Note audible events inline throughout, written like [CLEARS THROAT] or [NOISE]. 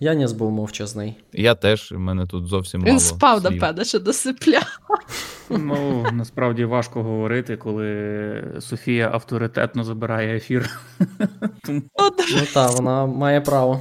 Яніс був мовчазний. Я теж, в мене тут зовсім Він мало. спав, слів. напевно, що досипляв. Ну, насправді важко говорити, коли Софія авторитетно забирає ефір. Ну так, вона має право.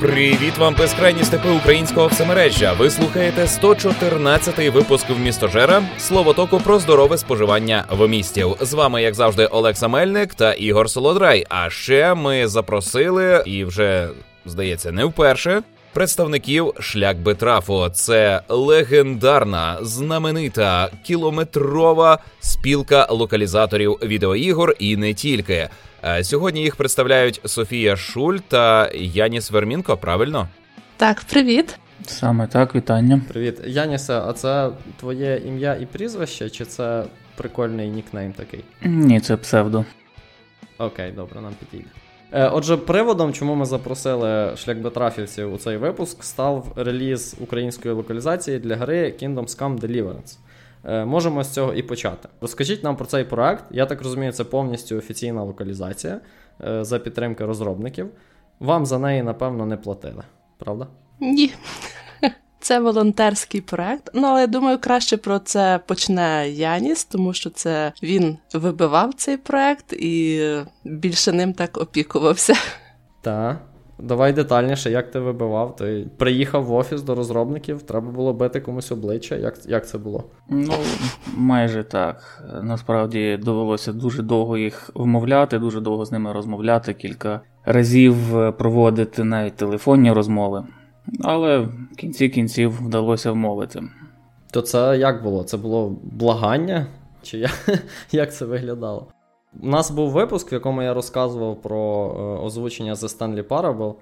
Привіт вам, безкрайні степи українського всемережжя. Ви слухаєте 114-й випуск в містожера словотоку про здорове споживання в місті. З вами, як завжди, Олекса Мельник та Ігор Солодрай. А ще ми запросили, і вже здається, не вперше. Представників шлях Бетрафу це легендарна, знаменита кілометрова спілка локалізаторів відеоігор і не тільки. Е, Сьогодні їх представляють Софія Шуль та Яніс Вермінко. Правильно? Так, привіт. саме так, вітання. Привіт. Янісе, а це твоє ім'я і прізвище, чи це прикольний нікнейм такий? Ні, це псевдо. Окей, добре, нам підійде. Е, Отже, приводом, чому ми запросили шлях бетрафівців у цей випуск, став реліз української локалізації для гри Kingdoms Come Deliverance. Е, Можемо з цього і почати. Розкажіть нам про цей проект. Я так розумію, це повністю офіційна локалізація е, за підтримки розробників. Вам за неї, напевно, не платили, правда? Ні. [LAUGHS] Це волонтерський проект. Ну, але я думаю, краще про це почне Яніс, тому що це він вибивав цей проект і більше ним так опікувався. Та. Давай детальніше, як ти вибивав. Ти приїхав в офіс до розробників, треба було бити комусь обличчя. Як, як це було? Ну, майже так. Насправді довелося дуже довго їх вмовляти, дуже довго з ними розмовляти, кілька разів е, проводити навіть телефонні розмови. Але в кінці кінців вдалося вмовити. То це як було? Це було благання? Чи як, [LAUGHS] як це виглядало? У нас був випуск, в якому я розказував про е, озвучення The Stanley Parable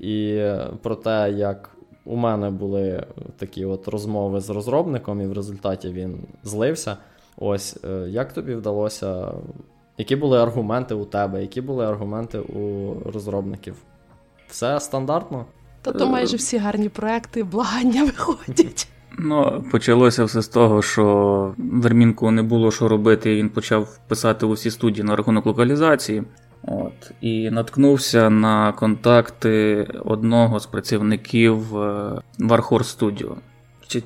і про те, як у мене були такі от розмови з розробником, і в результаті він злився. Ось е, як тобі вдалося? Які були аргументи у тебе? Які були аргументи у розробників? Все стандартно? Тобто майже всі гарні проекти благання виходять. Ну, почалося все з того, що Вермінку не було що робити, і він почав писати усі студії на рахунок локалізації. От, і наткнувся на контакти одного з працівників е, Warhorse Studio.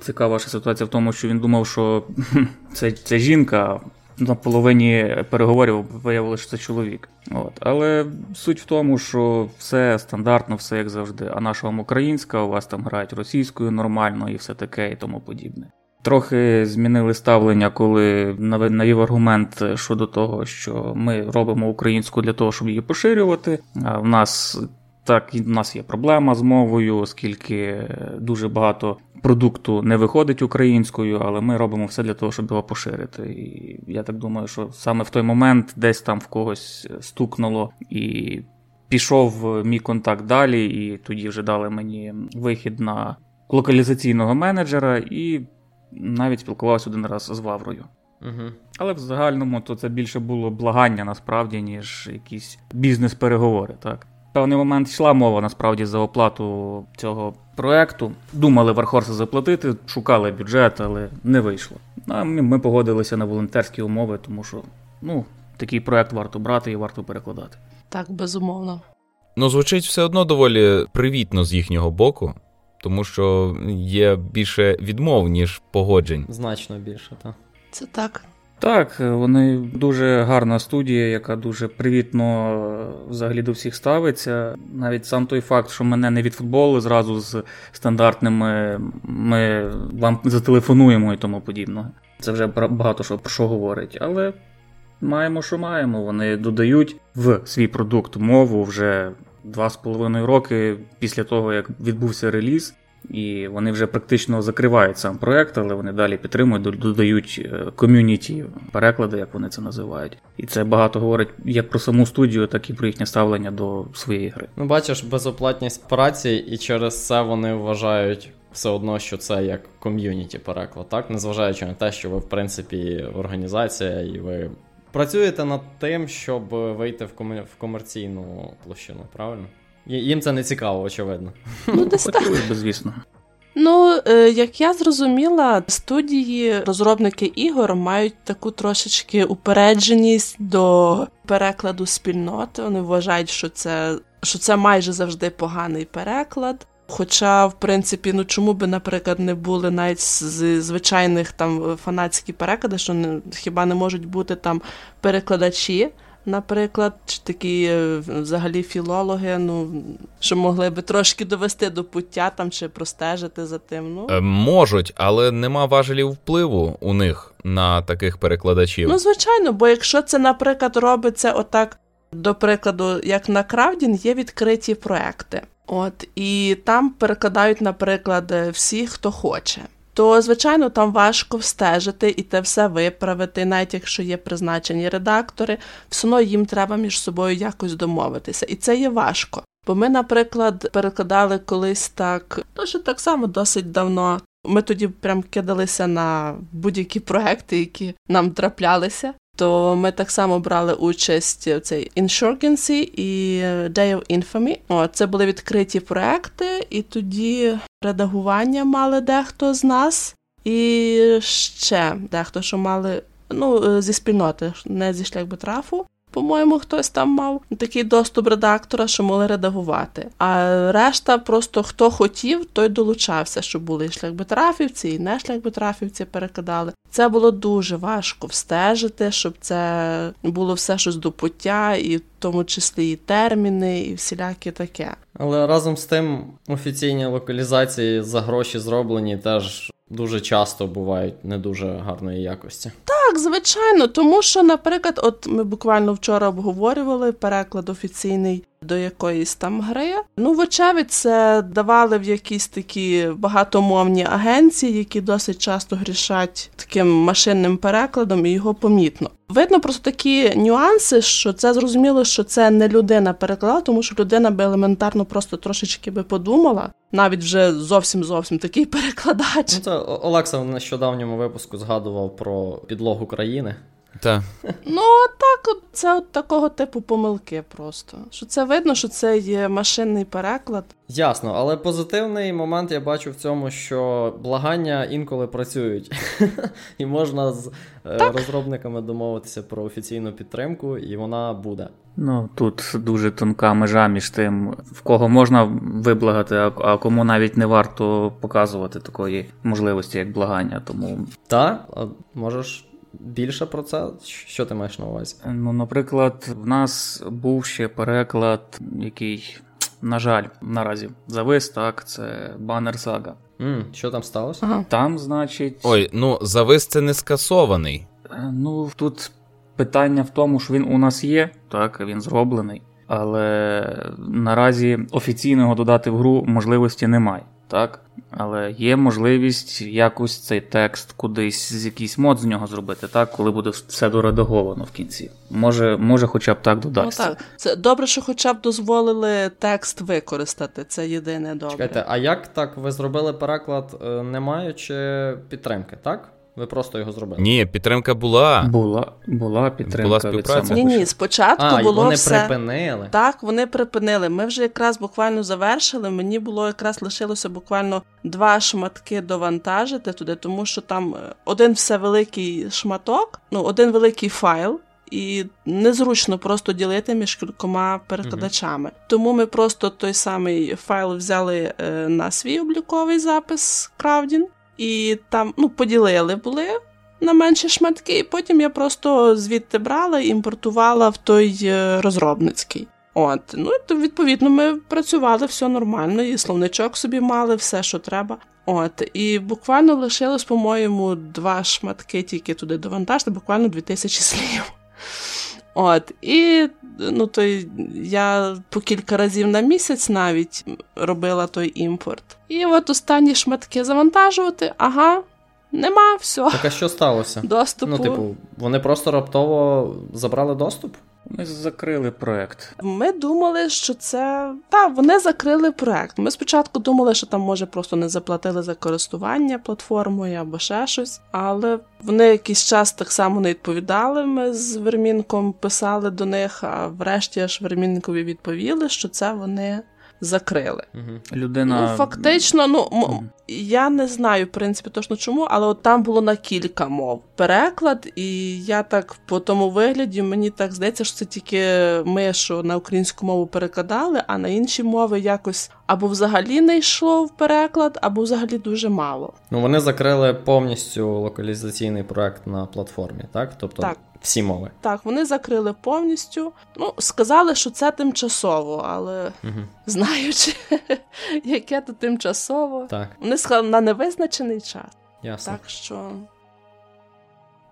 Цікава ситуація в тому, що він думав, що [LAUGHS] це, це жінка, на половині переговорів виявилося, що це чоловік. От. Але суть в тому, що все стандартно, все як завжди. А наша вам українська, у вас там грають російською нормально і все таке, і тому подібне. Трохи змінили ставлення, коли нав- навів аргумент щодо того, що ми робимо українську для того, щоб її поширювати. А в нас так і в нас є проблема з мовою, оскільки дуже багато продукту не виходить українською, але ми робимо все для того, щоб його поширити. І я так думаю, що саме в той момент десь там в когось стукнуло і пішов мій контакт далі, і тоді вже дали мені вихід на локалізаційного менеджера і навіть спілкувався один раз з Ваврою. Угу. Але в загальному то це більше було благання насправді, ніж якісь бізнес-переговори. Так. Певний момент йшла мова насправді за оплату цього проекту. Думали Вархорса заплатити, шукали бюджет, але не вийшло. А ми, ми погодилися на волонтерські умови, тому що ну, такий проект варто брати і варто перекладати. Так, безумовно. Ну, звучить все одно доволі привітно з їхнього боку, тому що є більше відмов, ніж погоджень. Значно більше, так. Це так. Так, вони дуже гарна студія, яка дуже привітно е, взагалі до всіх ставиться. Навіть сам той факт, що мене не відфутболили зразу з стандартними ми вам зателефонуємо і тому подібне. Це вже багато що про що говорить. Але маємо, що маємо. Вони додають в свій продукт мову вже два з половиною роки після того, як відбувся реліз. І вони вже практично закривають сам проект, але вони далі підтримують, додають е, ком'юніті переклади, як вони це називають. І це багато говорить як про саму студію, так і про їхнє ставлення до своєї гри. Ну, бачиш, безоплатність операцій, і через це вони вважають все одно, що це як ком'юніті переклад, так? Незважаючи на те, що ви, в принципі, організація, і ви працюєте над тим, щоб вийти в комерційну площину, правильно? Їм це не цікаво, очевидно. Ну, десь так. Звісно. Ну, е, як я зрозуміла, студії, розробники ігор мають таку трошечки упередженість до перекладу спільноти. Вони вважають, що це що це майже завжди поганий переклад. Хоча, в принципі, ну чому би, наприклад, не були навіть з звичайних там фанатські переклади, що не хіба не можуть бути там перекладачі? Наприклад, чи такі е, взагалі філологи, ну що могли би трошки довести до пуття там чи простежити за тим. Ну е, можуть, але нема важелів впливу у них на таких перекладачів. Ну, звичайно, бо якщо це, наприклад, робиться отак, до прикладу, як на Кравдін, є відкриті проекти. От і там перекладають, наприклад, всі, хто хоче то, звичайно, там важко встежити і те все виправити, навіть якщо є призначені редактори, все одно їм треба між собою якось домовитися. І це є важко. Бо ми, наприклад, перекладали колись так, дуже так само досить давно. Ми тоді прям кидалися на будь-які проекти, які нам траплялися то ми так само брали участь в цей Insurgency і Day of Infamy. О, Це були відкриті проекти, і тоді редагування мали дехто з нас, і ще дехто, що мали ну, зі спільноти, не зі шлях трафу. По-моєму, хтось там мав такий доступ редактора, що могли редагувати. А решта, просто хто хотів, той долучався, щоб були шляхбитрафівці і не шляхбитрафівці перекидали. Це було дуже важко встежити, щоб це було все щось до пуття, і в тому числі і терміни, і всілякі таке. Але разом з тим офіційні локалізації за гроші зроблені теж дуже часто бувають не дуже гарної якості. Так, звичайно, тому що, наприклад, от ми буквально вчора обговорювали переклад офіційний до якоїсь там гри. Ну, вочевидь, це давали в якісь такі багатомовні агенції, які досить часто грішать таким машинним перекладом, і його помітно. Видно просто такі нюанси, що це зрозуміло, що це не людина перекладала, тому що людина би елементарно просто трошечки би подумала, навіть вже зовсім зовсім такий перекладач. Ну, Це Олекса в нещодавньому випуску згадував про підлогу країни. Так. Ну, так, це от такого типу помилки просто. Що це видно, що це є машинний переклад. Ясно, але позитивний момент я бачу в цьому, що благання інколи працюють, [LAUGHS] і можна з е, так. розробниками домовитися про офіційну підтримку, і вона буде. Ну тут дуже тонка межа між тим, в кого можна виблагати, а кому навіть не варто показувати такої можливості, як благання. Тому так, можеш більше про це? Що ти маєш на увазі? Ну, наприклад, в нас був ще переклад, який, на жаль, наразі завис, так, це банер сага. Mm, що там сталося? Ага. Там, значить. Ой, ну завис це не скасований. Е, ну, тут питання в тому, що він у нас є, так, він зроблений, але наразі офіційного додати в гру можливості немає так? Але є можливість якось цей текст кудись з якийсь мод з нього зробити, так, коли буде все доредаговано в кінці. Може, може, хоча б так додасться. Ну так, це добре, що хоча б дозволили текст використати. Це єдине добре. Чекайте, а як так ви зробили переклад, е, не маючи підтримки, так? Ви просто його зробили? Ні, підтримка була. Була була підтримка була від Ні, ні, спочатку а, було вони все... припинили. Так, вони припинили. Ми вже якраз буквально завершили. Мені було якраз лишилося буквально два шматки довантажити туди, тому що там е, один все великий шматок, ну один великий файл. І незручно просто ділити між кількома перекладачами. Uh-huh. Тому ми просто той самий файл взяли е, на свій обліковий запис Crowdin, і там ну, поділили були на менші шматки, і потім я просто звідти брала і імпортувала в той е, розробницький. От, ну то відповідно ми працювали все нормально, і словничок собі мали, все, що треба. От, і буквально лишилось, по-моєму, два шматки тільки туди довантажити, буквально 2000 [LAUGHS] слів. От, і ну, то я по кілька разів на місяць навіть робила той імпорт. І от останні шматки завантажувати, ага, нема все. Так а що сталося? Доступу. Ну, типу, вони просто раптово забрали доступ? Ми закрили проект. Ми думали, що це. Так, вони закрили проект. Ми спочатку думали, що там, може, просто не заплатили за користування платформою або ще щось. Але вони якийсь час так само не відповідали. Ми з Вермінком писали до них, а врешті аж Вермінкові відповіли, що це вони закрили. Людина... Ну, фактично, ну м- я не знаю, в принципі, точно чому, але от там було на кілька мов переклад, і я так по тому вигляді мені так здається, що це тільки ми, що на українську мову перекладали, а на інші мови якось або взагалі не йшло в переклад, або взагалі дуже мало. Ну вони закрили повністю локалізаційний проект на платформі, так? Тобто так. всі мови. Так, вони закрили повністю. Ну, сказали, що це тимчасово, але угу. знаючи, [LAUGHS] яке то тимчасово, так. вони сказали на невизначений час. Ясно. Так що.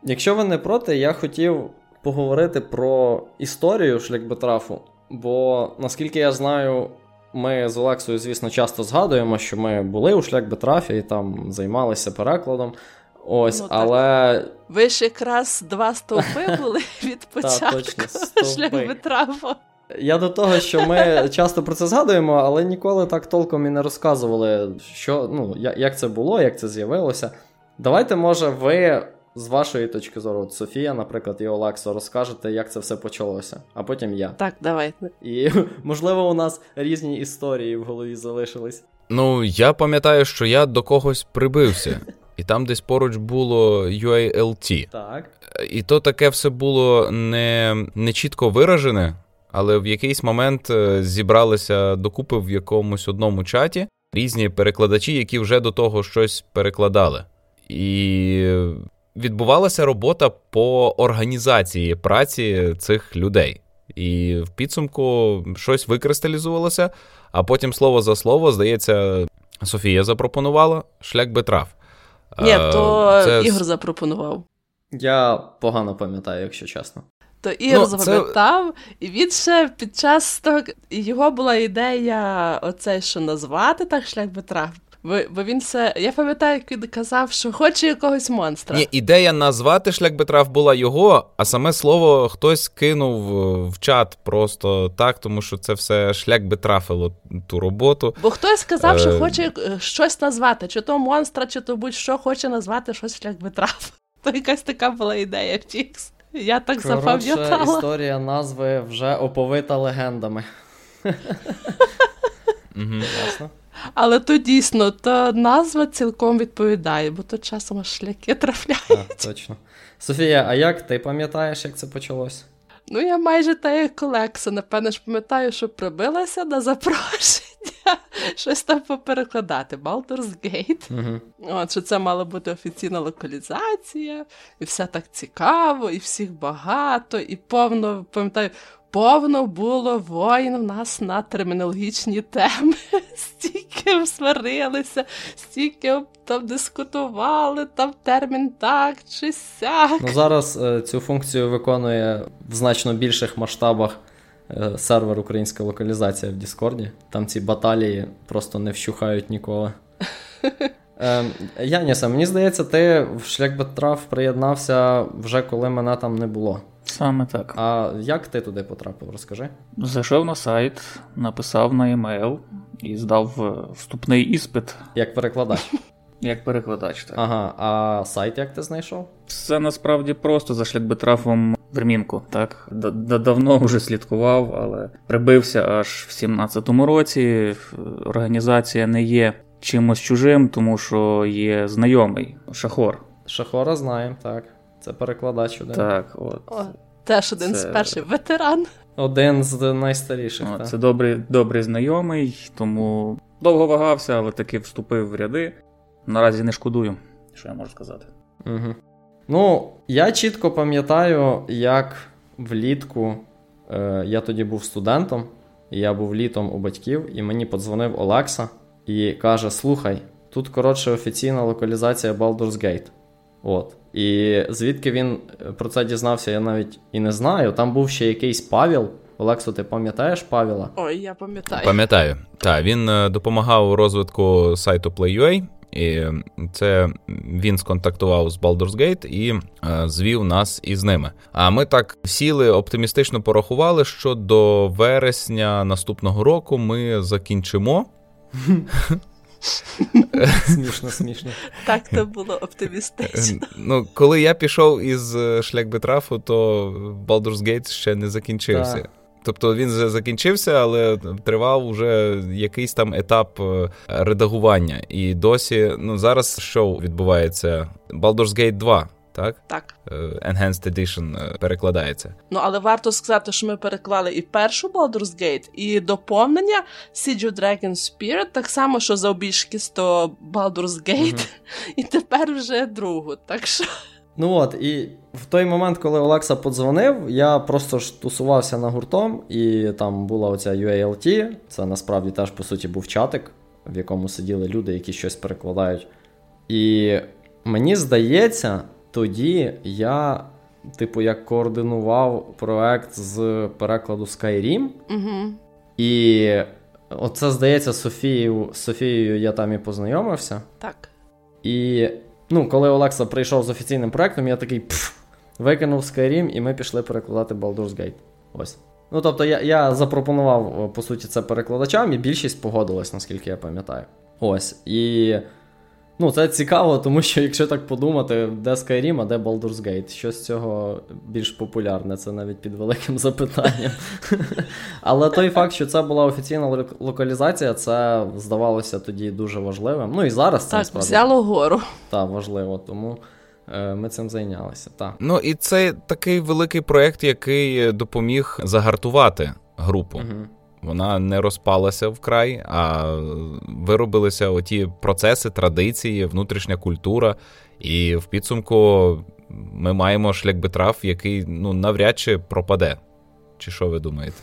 Якщо ви не проти, я хотів поговорити про історію шляхбетрафу, бо наскільки я знаю, ми з Олексою, звісно, часто згадуємо, що ми були у шляхбетрафі і там займалися перекладом. Ось, ну, але. Ви ж якраз два стовпи [LAUGHS] були від початку шляхбетрафу. Я до того, що ми [LAUGHS] часто про це згадуємо, але ніколи так толком і не розказували, що, ну, як це було, як це з'явилося. Давайте, може, ви з вашої точки зору, от Софія, наприклад, і Олексо, розкажете, як це все почалося, а потім я. Так, давайте. І [LAUGHS] можливо, у нас різні історії в голові залишились. Ну, я пам'ятаю, що я до когось прибився. І там десь поруч було UALT. Так. І то таке все було не, не чітко виражене, але в якийсь момент е, зібралися докупи в якомусь одному чаті різні перекладачі, які вже до того щось перекладали. І відбувалася робота по організації праці цих людей. І в підсумку щось викристалізувалося, а потім слово за слово, здається, Софія запропонувала шлях би трав. Ні, то це... Ігор запропонував. Я погано пам'ятаю, якщо чесно. То Ігор ну, запам'ятав, це... і він ще під час того його була ідея оце, що назвати так шлях би трав. Бо, бо він все. Я пам'ятаю, як він казав, що хоче якогось монстра. Ні, ідея назвати шлях Бетрав була його, а саме слово хтось кинув в чат просто так, тому що це все шлях би трафило ту роботу. Бо хтось сказав, що е, хоче е, щось назвати, чи то монстра, чи то будь-що хоче назвати щось шлях би трав. [LAUGHS] То якась така була ідея в Тікс. Я так Коротше, запам'ятала. історія назви вже оповита легендами. [LAUGHS] Ясно. Але то дійсно, то назва цілком відповідає, бо то часом аж шляки трапляють. Точно. Софія, а як ти пам'ятаєш, як це почалось? Ну, я майже та як Олекса, напевно ж пам'ятаю, що прибилася на запрошення [LAUGHS] щось там поперекладати. Baldur's Gate. Угу. От, що це мала бути офіційна локалізація, і все так цікаво, і всіх багато, і повно, пам'ятаю, повно було воїн в нас на термінологічні теми. [LAUGHS] Стільки сварилися, стільки там дискутували, там термін так чи сяк. Ну Зараз е, цю функцію виконує в значно більших масштабах сервер українська локалізація в Діскорді. Там ці баталії просто не вщухають ніколи. [LAUGHS] Е, Яніса, мені здається, ти в шлях Бетраф приєднався вже коли мене там не було. Саме так. А як ти туди потрапив, розкажи? Зайшов на сайт, написав на емейл і здав е, вступний іспит. Як перекладач. [LAUGHS] Як перекладач, так. Ага, а сайт як ти знайшов? Це насправді просто за шлякбитрафом Вермінку, так. Давно вже слідкував, але прибився аж в 17-му році. Організація не є чимось чужим, тому що є знайомий Шахор. Шахора знаємо, так. Це перекладач один. Так, от. О, теж один це... з перших ветеран. Один з найстаріших. О, так. Це добрий добрий знайомий, тому довго вагався, але таки вступив в ряди. Наразі не шкодую, що я можу сказати. Угу. Ну, я чітко пам'ятаю, як влітку е, я тоді був студентом, і я був літом у батьків, і мені подзвонив Олекса і каже: Слухай, тут коротше офіційна локалізація Baldur's Gate. От. І звідки він е, про це дізнався, я навіть і не знаю. Там був ще якийсь Павел. Олексо, ти пам'ятаєш Павіла? Ой, я пам'ятаю. Пам'ятаю. Так, він е, допомагав у розвитку сайту Play.ua, і це він сконтактував з Baldur's Gate і е, звів нас із ними. А ми так сіли, оптимістично порахували, що до вересня наступного року ми закінчимо. Смішно, смішно. Так то було оптимістично. Ну, коли я пішов із е, шлях Бетрафу, то Baldur's Gate ще не закінчився. Тобто він закінчився, але тривав вже якийсь там етап е, редагування. І досі ну зараз що відбувається? Baldur's Gate 2, так? Так. Е, Enhanced Edition е, перекладається. Ну, але варто сказати, що ми переклали і першу Baldur's Gate, і доповнення Siege of Dragon Spirit, так само, що за обіжки 100 Baldur's Gate, mm [LAUGHS] і тепер вже другу. Так що. Ну от, і в той момент, коли Олекса подзвонив, я просто ж тусувався на гуртом, і там була оця UALT, це насправді теж, по суті, був чатик, в якому сиділи люди, які щось перекладають. І мені здається, тоді я, типу, як координував проект з перекладу Skyrim. Угу. І оце, здається, Софією, Софією я там і познайомився. Так. І ну, коли Олекса прийшов з офіційним проектом, я такий пф, викинув Skyrim, і ми пішли перекладати Baldur's Gate. Ось. Ну, тобто, я я запропонував, по суті, це перекладачам, і більшість погодилась, наскільки я пам'ятаю. Ось. І Ну, це цікаво, тому що якщо так подумати, де Skyrim, а де Baldur's Gate, що з цього більш популярне, це навіть під великим запитанням. [LAUGHS] Але той факт, що це була офіційна локалізація, це здавалося тоді дуже важливим. Ну і зараз це так, справді. взяло гору. Так, важливо, тому. Е, ми цим зайнялися. так. Ну і це такий великий проєкт, який допоміг загартувати групу. Угу вона не розпалася вкрай, а виробилися оті процеси, традиції, внутрішня культура. І в підсумку ми маємо шлях битрав, який ну, навряд чи пропаде. Чи що ви думаєте?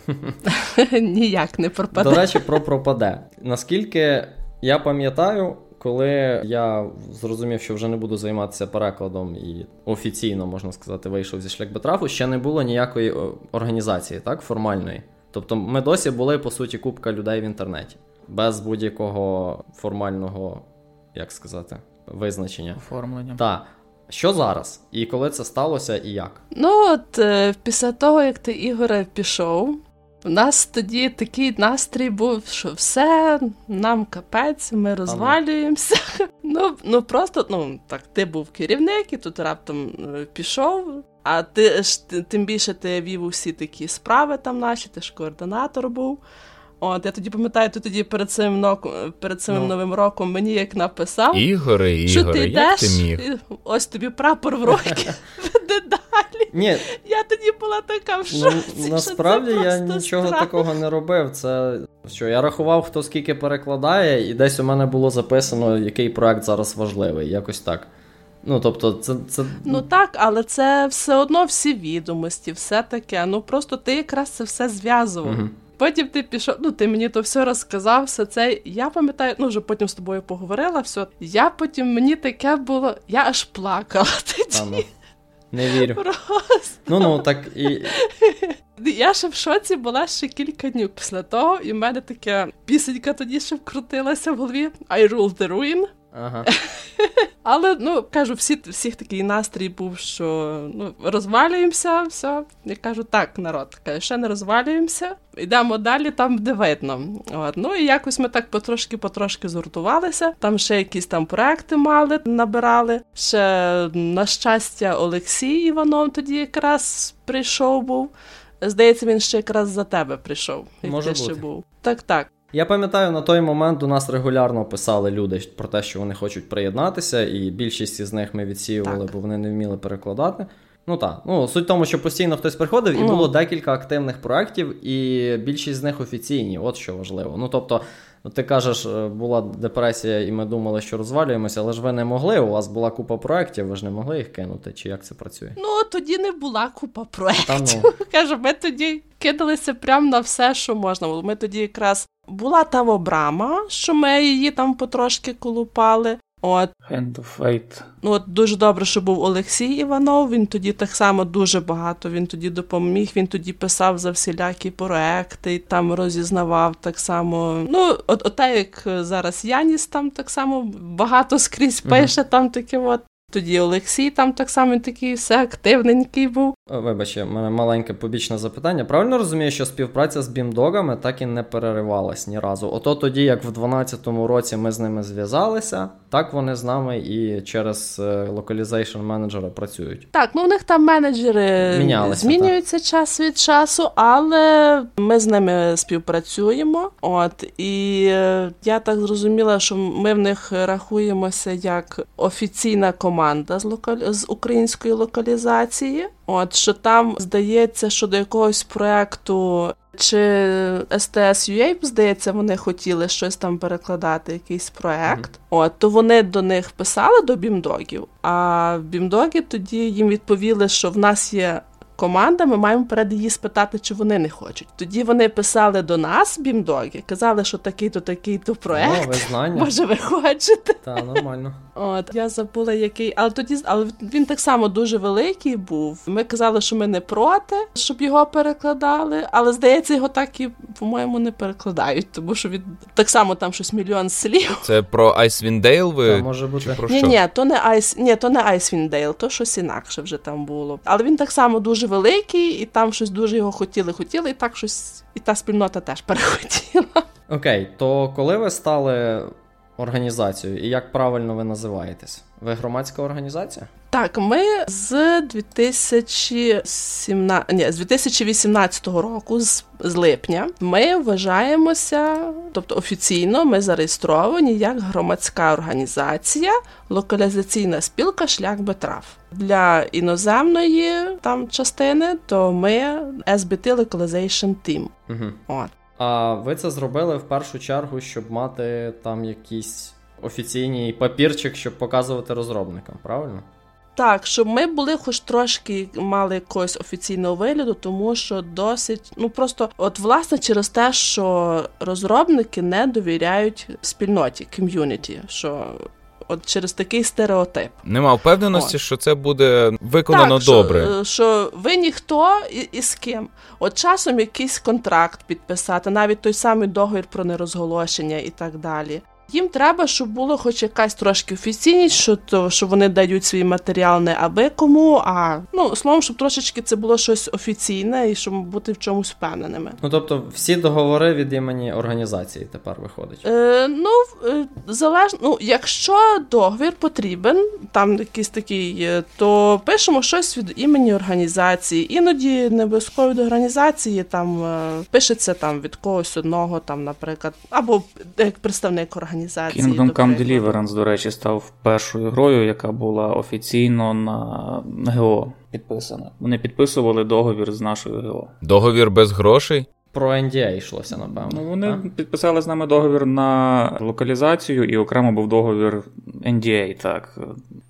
[LAUGHS] Ніяк не пропаде. До речі, про пропаде. Наскільки я пам'ятаю, коли я зрозумів, що вже не буду займатися перекладом і офіційно, можна сказати, вийшов зі шлях битрафу, ще не було ніякої організації, так, формальної. Тобто ми досі були, по суті, купка людей в інтернеті, без будь-якого формального, як сказати, визначення. Оформлення. Так. Що зараз? І коли це сталося, і як? Ну, от е, після того, як ти, Ігоре, пішов, у нас тоді такий настрій був, що все, нам капець, ми розвалюємося. [LAUGHS] Ну, ну просто, ну, так, ти був керівник, і тут раптом е, пішов. А ти ж тим більше ти вів усі такі справи там наші, ти ж координатор був. От, я тоді пам'ятаю, ти тоді перед цим перед цим ну. новим роком мені як написав, Ігоре, Ігоре, що ти як йдеш, ти міг? ось тобі прапор в [LAUGHS] [LAUGHS] далі. Ні. Я тоді була така в ну, шоці. Ну, Насправді що це я нічого страх. такого не робив. Це що я рахував, хто скільки перекладає, і десь у мене було записано, який проект зараз важливий. Якось так. Ну, тобто, це. це... Ну так, але це все одно всі відомості, все таке. Ну просто ти якраз це все зв'язував. Угу. Потім ти пішов, ну ти мені то все розказав, все це. Я пам'ятаю, ну вже потім з тобою поговорила, все. Я потім мені таке було, я аж плакала тоді. А, ну. Не вірю. Просто. Ну ну так і. Я ще в шоці була ще кілька днів після того, і в мене таке пісенька тоді ще вкрутилася в голові I rule the ruin. Ага. [LAUGHS] Але ну кажу, всі, всіх такий настрій був, що ну, розвалюємося, все. Я кажу, так, народ, кажу, ще не розвалюємося, йдемо далі, там де видно. От. Ну і якось ми так потрошки-потрошки згуртувалися. Там ще якісь там проекти мали, набирали. Ще, на щастя, Олексій Іванов тоді якраз прийшов був. Здається, він ще якраз за тебе прийшов. як Може ти бути. ще був. Так, так. Я пам'ятаю, на той момент до нас регулярно писали люди про те, що вони хочуть приєднатися, і більшість із них ми відсіювали, бо вони не вміли перекладати. Ну так, ну суть в тому, що постійно хтось приходив, і було декілька активних проєктів, і більшість з них офіційні, от що важливо. Ну тобто, ну, ти кажеш, е, була депресія, і ми думали, що розвалюємося, але ж ви не могли. У вас була купа проєктів, ви ж не могли їх кинути, чи як це працює? Ну тоді не була купа проєктів. Ну. [LAUGHS] Кажу, ми тоді кидалися прямо на все, що можна було. Ми тоді якраз була та обрама, що ми її там потрошки колупали. От. Hand of Fate. Ну, от дуже добре, що був Олексій Іванов. Він тоді так само дуже багато. Він тоді допоміг. Він тоді писав за всілякі проекти, там розізнавав так само. Ну, от, от як зараз Яніс там так само багато скрізь пише, mm-hmm. там таке от. Тоді Олексій там так само такий все активненький був. Вибач, у мене маленьке побічне запитання. Правильно розумію, що співпраця з Beamdog ами так і не переривалась ні разу. Ото тоді, як в 2012 році ми з ними зв'язалися, так вони з нами і через localization менеджера працюють. Так, ну в них там менеджери Мінялися, змінюються так. час від часу, але ми з ними співпрацюємо. От і е, я так зрозуміла, що ми в них рахуємося як офіційна команда з локаль... з української локалізації. От що там здається, що до якогось проекту чи STS.UA, здається, вони хотіли щось там перекладати, якийсь проект. Mm-hmm. От то вони до них писали до бімдогів. А бімдоги тоді їм відповіли, що в нас є команда, ми маємо перед її спитати, чи вони не хочуть. Тоді вони писали до нас, бімдоги, казали, що такий-то, такий-то проект. О, знання. Може, ви хочете? Так, нормально. От я забула, який, але тоді але він так само дуже великий був. Ми казали, що ми не проти, щоб його перекладали. Але здається, його так і по-моєму не перекладають, тому що він так само там щось мільйон слів. Це про Icewind Dale ви Та, може бути. Чи про ні, ні, то не Ice, ні, то не Icewind Dale, то щось інакше вже там було. Але він так само дуже великий, і там щось дуже його хотіли, хотіли, і так щось, і та спільнота теж перехотіла. Окей, то коли ви стали організацією і як правильно ви називаєтесь? Ви громадська організація? Так, ми з 2017, ні, з 2018 року, з, з липня, ми вважаємося, тобто офіційно ми зареєстровані як громадська організація, локалізаційна спілка Шлях Бетрав. Для іноземної там частини, то ми SBT Localization Team. Угу. От. А ви це зробили в першу чергу, щоб мати там якийсь офіційний папірчик, щоб показувати розробникам, правильно? Так, щоб ми були хоч трошки мали якогось офіційного вигляду, тому що досить, ну просто от власне через те, що розробники не довіряють спільноті, ком'юніті, що от через такий стереотип. Нема впевненості, от. що це буде виконано так, добре. Що, що ви ніхто і, і з ким. От часом якийсь контракт підписати, навіть той самий договір про нерозголошення і так далі. Їм треба, щоб було хоч якась трошки офіційність, що то, що вони дають свій матеріал не аби кому, а ну словом, щоб трошечки це було щось офіційне і щоб бути в чомусь впевненими. Ну тобто, всі договори від імені організації тепер виходить. Е, Ну е, залежно, ну якщо договір потрібен, там якийсь такий, то пишемо щось від імені організації. Іноді не обов'язково від організації там е, пишеться там від когось одного, там, наприклад, або як представник організації організації. Kingdom Come Deliverance, до речі, став першою грою, яка була офіційно на ГО підписана. Вони підписували договір з нашою ГО. Договір без грошей? Про NDA йшлося, напевно. Ну, Вони так? підписали з нами договір на локалізацію, і окремо був договір NDA, так.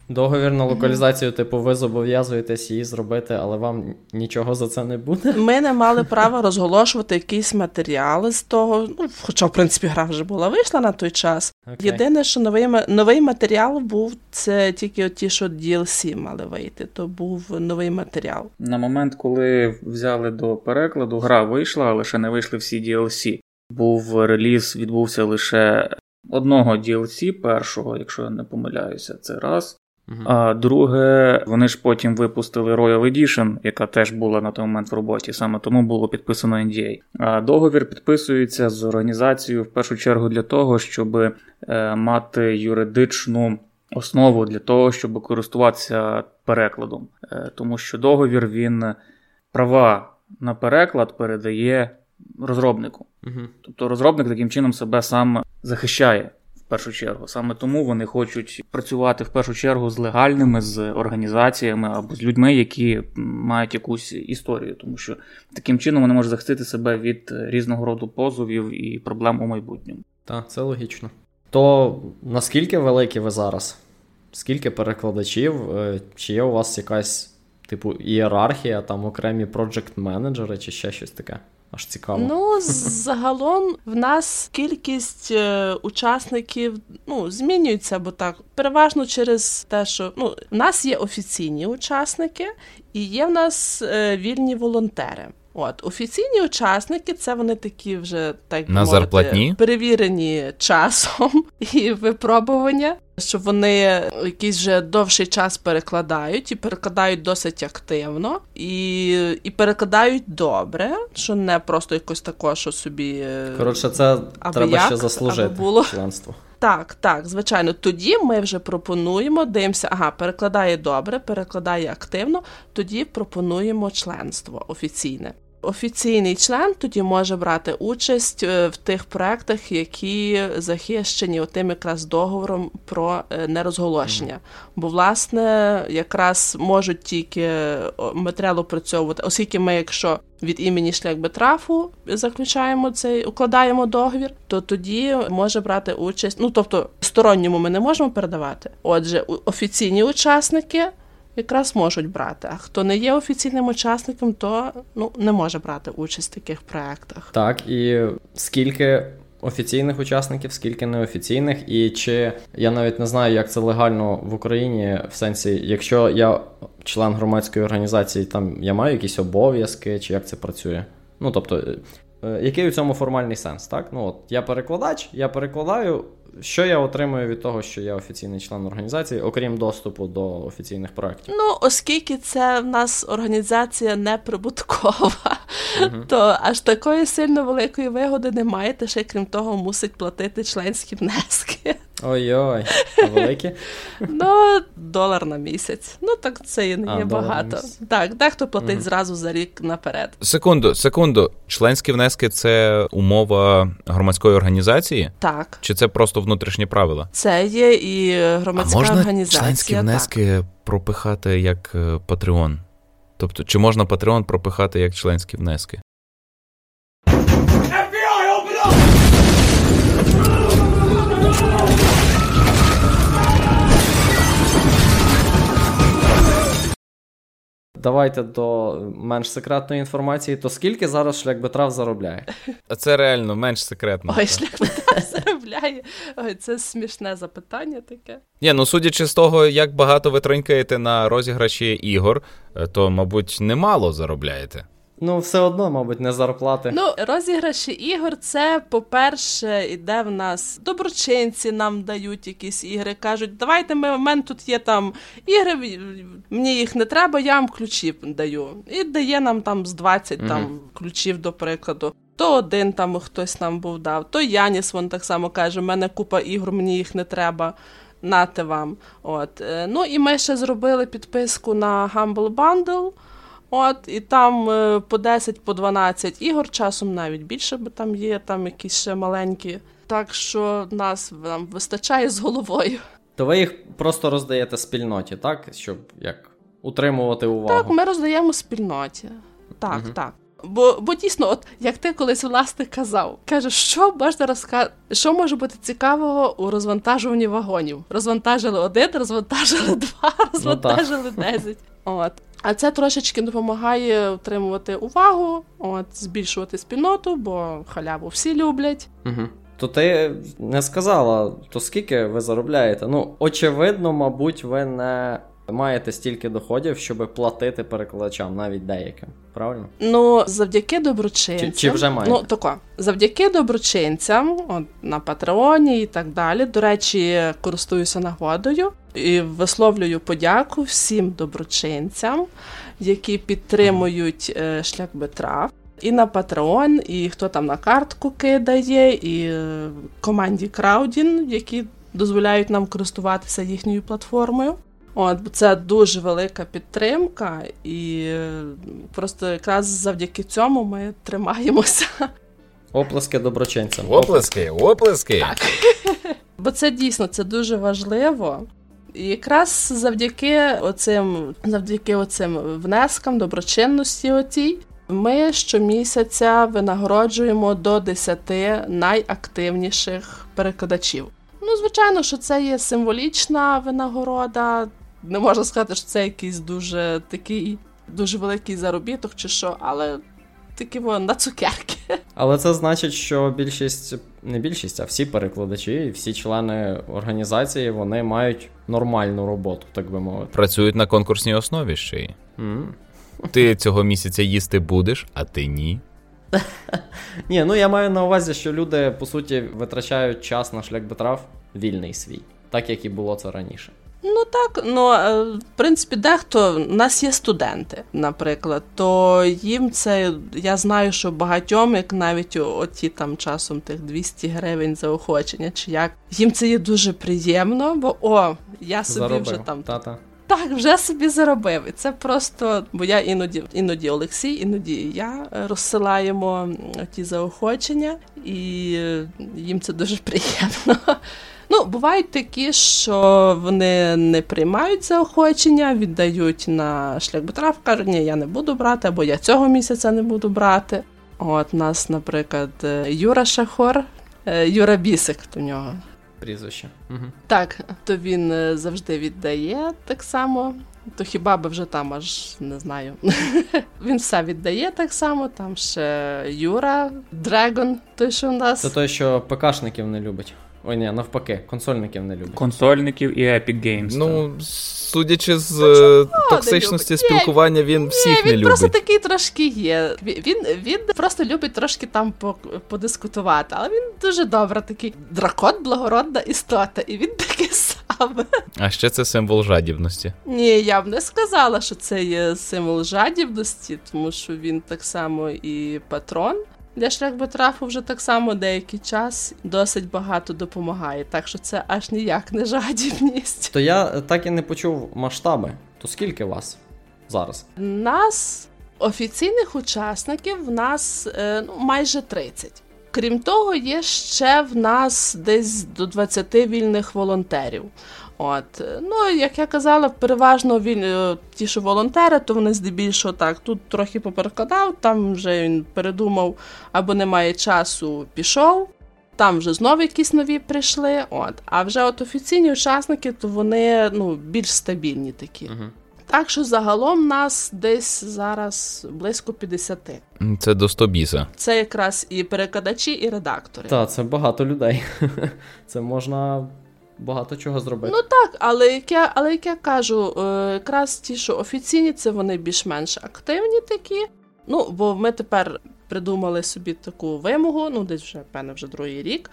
Договір на локалізацію, типу, ви зобов'язуєтесь її зробити, але вам нічого за це не буде. Ми не мали права розголошувати якісь матеріали з того. Ну, хоча, в принципі, гра вже була вийшла на той час. Okay. Єдине, що новий новий матеріал був, це тільки ті, що DLC мали вийти. То був новий матеріал. На момент, коли взяли до перекладу, гра вийшла, але ще не вийшли всі DLC. Був реліз, відбувся лише одного DLC першого, якщо я не помиляюся, це раз. А друге, вони ж потім випустили Royal Edition, яка теж була на той момент в роботі, саме тому було підписано NDA. А договір підписується з організацією в першу чергу для того, щоб е, мати юридичну основу для того, щоб користуватися перекладом. Е, тому що договір він права на переклад передає розробнику. Тобто розробник таким чином себе сам захищає першу чергу. Саме тому вони хочуть працювати в першу чергу з легальними, з організаціями або з людьми, які мають якусь історію, тому що таким чином вони можуть захистити себе від різного роду позовів і проблем у майбутньому. Так, це логічно. То наскільки великі ви зараз? Скільки перекладачів? Е, чи є у вас якась типу ієрархія, там окремі проджект менеджери чи ще щось таке? Аж цікаво. Ну, загалом в нас кількість е, учасників ну, змінюється, бо так переважно через те, що ну, в нас є офіційні учасники і є в нас е, вільні волонтери. От офіційні учасники, це вони такі вже так на мовити, зарплатні перевірені часом [LAUGHS] і випробування. що вони якийсь вже довший час перекладають і перекладають досить активно і і перекладають добре, що не просто якось тако, що собі. Е, Коротше, це треба як, ще заслужити було. членство. [LAUGHS] Так, так, звичайно. Тоді ми вже пропонуємо, дивимося, ага, перекладає добре, перекладає активно. Тоді пропонуємо членство офіційне офіційний член тоді може брати участь е, в тих проектах, які захищені отим якраз договором про е, нерозголошення. Бо, власне, якраз можуть тільки матеріал опрацьовувати, оскільки ми, якщо від імені шляхбетрафу заключаємо цей, укладаємо договір, то тоді може брати участь. Ну тобто сторонньому ми не можемо передавати. Отже, офіційні учасники якраз можуть брати. А хто не є офіційним учасником, то ну не може брати участь в таких проектах. Так і скільки. Офіційних учасників, скільки неофіційних, і чи я навіть не знаю, як це легально в Україні, в сенсі, якщо я член громадської організації, там я маю якісь обов'язки, чи як це працює? Ну тобто, е, який у цьому формальний сенс? Так, ну от я перекладач, я перекладаю що я отримую від того, що я офіційний член організації, окрім доступу до офіційних проєктів? Ну, оскільки це в нас організація неприбуткова, uh [LAUGHS] то аж такої сильно великої вигоди немає, та ще крім того, мусить платити членські внески. Ой-ой, великі? [LAUGHS] Ну, долар на місяць. Ну так це і не а, є багато. Так, дехто платить угу. зразу за рік наперед. Секунду, секунду. Членські внески це умова громадської організації? Так. Чи це просто внутрішні правила? Це є і громадська а можна організація. Членські внески так. пропихати як Патреон? Тобто, чи можна Патреон пропихати як членські внески? Давайте до менш секретної інформації. То скільки зараз шлях Бетрав заробляє? А це реально менш секретно. Ой, шлях Бетрав заробляє. Ой, це смішне запитання таке. Ні, ну судячи з того, як багато ви тронькаєте на розіграші ігор, е, то, мабуть, немало заробляєте. Ну, все одно, мабуть, не зарплати. Ну, розіграші ігор, це, по-перше, іде в нас доброчинці нам дають якісь ігри. Кажуть, давайте ми в мене тут є там ігри, мені їх не треба, я вам ключі даю. І дає нам там з 20 угу. там ключів, до прикладу. То один там хтось нам був дав, то Яніс вон так само каже: в мене купа ігор, мені їх не треба. Нате вам. От. Е, ну і ми ще зробили підписку на Humble Bundle. От, І там е, по 10, по 12 ігор, часом навіть більше, бо там є там якісь ще маленькі. Так що нас нам вистачає з головою. То ви їх просто роздаєте спільноті, так? Щоб як утримувати увагу? Так, ми роздаємо спільноті. Так, угу. так. Бо бо дійсно, от як ти колись власне казав, кажеш, що можна розказати, що може бути цікавого у розвантажуванні вагонів? Розвантажили один, розвантажили [LAUGHS] два, ну розвантажили десять. От. А це трошечки допомагає утримувати увагу, от збільшувати спільноту, бо халяву всі люблять. Угу. То ти не сказала, то скільки ви заробляєте? Ну, очевидно, мабуть, ви не маєте стільки доходів, щоб платити перекладачам, навіть деяким. Правильно? Ну, завдяки доброчинцям. Чи, чи вже маєте? Ну, тако. Завдяки доброчинцям, от, на Патреоні і так далі. До речі, користуюся нагодою і висловлюю подяку всім доброчинцям, які підтримують е, шлях Бетра. І на Патреон, і хто там на картку кидає, і е, команді Краудін, які дозволяють нам користуватися їхньою платформою. От, Це дуже велика підтримка, і е, просто якраз завдяки цьому ми тримаємося. Оплески доброчинцям. Оплески, оплески. Так. Бо це дійсно це дуже важливо. І якраз завдяки оцим, завдяки оцим внескам, доброчинності отій, ми щомісяця винагороджуємо до 10 найактивніших перекладачів. Ну, звичайно, що це є символічна винагорода. Не можна сказати, що це якийсь дуже такий дуже великий заробіток чи що, але такі на цукерки. [LAUGHS] Але це значить, що більшість, не більшість, а всі перекладачі, всі члени організації вони мають нормальну роботу, так би мовити. Працюють на конкурсній основі ще й. Mm. Ти цього місяця їсти будеш, а ти ні. [LAUGHS] Ні, ну я маю на увазі, що люди, по суті, витрачають час на шлях Бетрав, вільний свій. так як і було це раніше. Ну так, ну в принципі, дехто у нас є студенти, наприклад, то їм це я знаю, що багатьом, як навіть оті там часом тих 200 гривень заохочення, чи як їм це є дуже приємно, бо о, я собі Заробив. вже там Та-та. так вже собі заробив. І це просто, бо я іноді, іноді Олексій, іноді я е, розсилаємо ті заохочення, і е, їм це дуже [LAUGHS] приємно. Ну, бувають такі, що вони не приймають заохочення, віддають на шлях Бетраф, кажуть, ні, я не буду брати, або я цього місяця не буду брати. От нас, наприклад, е, Юра Шахор, е, Юра Бісик до нього. Прізвище. Угу. Так, то він е, завжди віддає так само. То хіба би вже там аж не знаю. [LAUGHS] він все віддає так само. Там ще Юра, Дрегон, той, що в нас. Це той, що ПКшників не любить. Ой, ні, навпаки, консольників не любить. Консольників і Epic Games. так. Ну, судячи з е, не токсичності любить. спілкування, він всіх Ні, не він просто такий трошки є. Він, він, він просто любить трошки там по- подискутувати, але він дуже добре такий дракон, благородна істота, і він такий сам. А ще це символ жадібності. Ні, я б не сказала, що це є символ жадібності, тому що він так само і патрон. Для шляхбетрафу вже так само деякий час досить багато допомагає, так що це аж ніяк не жадібність. То я так і не почув масштаби. То скільки вас зараз? Нас офіційних учасників в нас е, ну, майже 30. Крім того, є ще в нас десь до 20 вільних волонтерів. От, ну як я казала, переважно віль... е, ті, що волонтери, то вони здебільшого так. Тут трохи поперекладав, там вже він передумав або немає часу, пішов. Там вже знову якісь нові прийшли. От. А вже от офіційні учасники, то вони ну, більш стабільні такі. Угу. Так що загалом нас десь зараз близько 50. Це до стобіса. Це якраз і перекладачі, і редактори. Так, це багато людей. [LAUGHS] Це можна багато чого зробити. Ну так, але як я, але як я кажу, е, якраз ті, що офіційні, це вони більш-менш активні такі. Ну, бо ми тепер придумали собі таку вимогу, ну десь вже певне вже другий рік.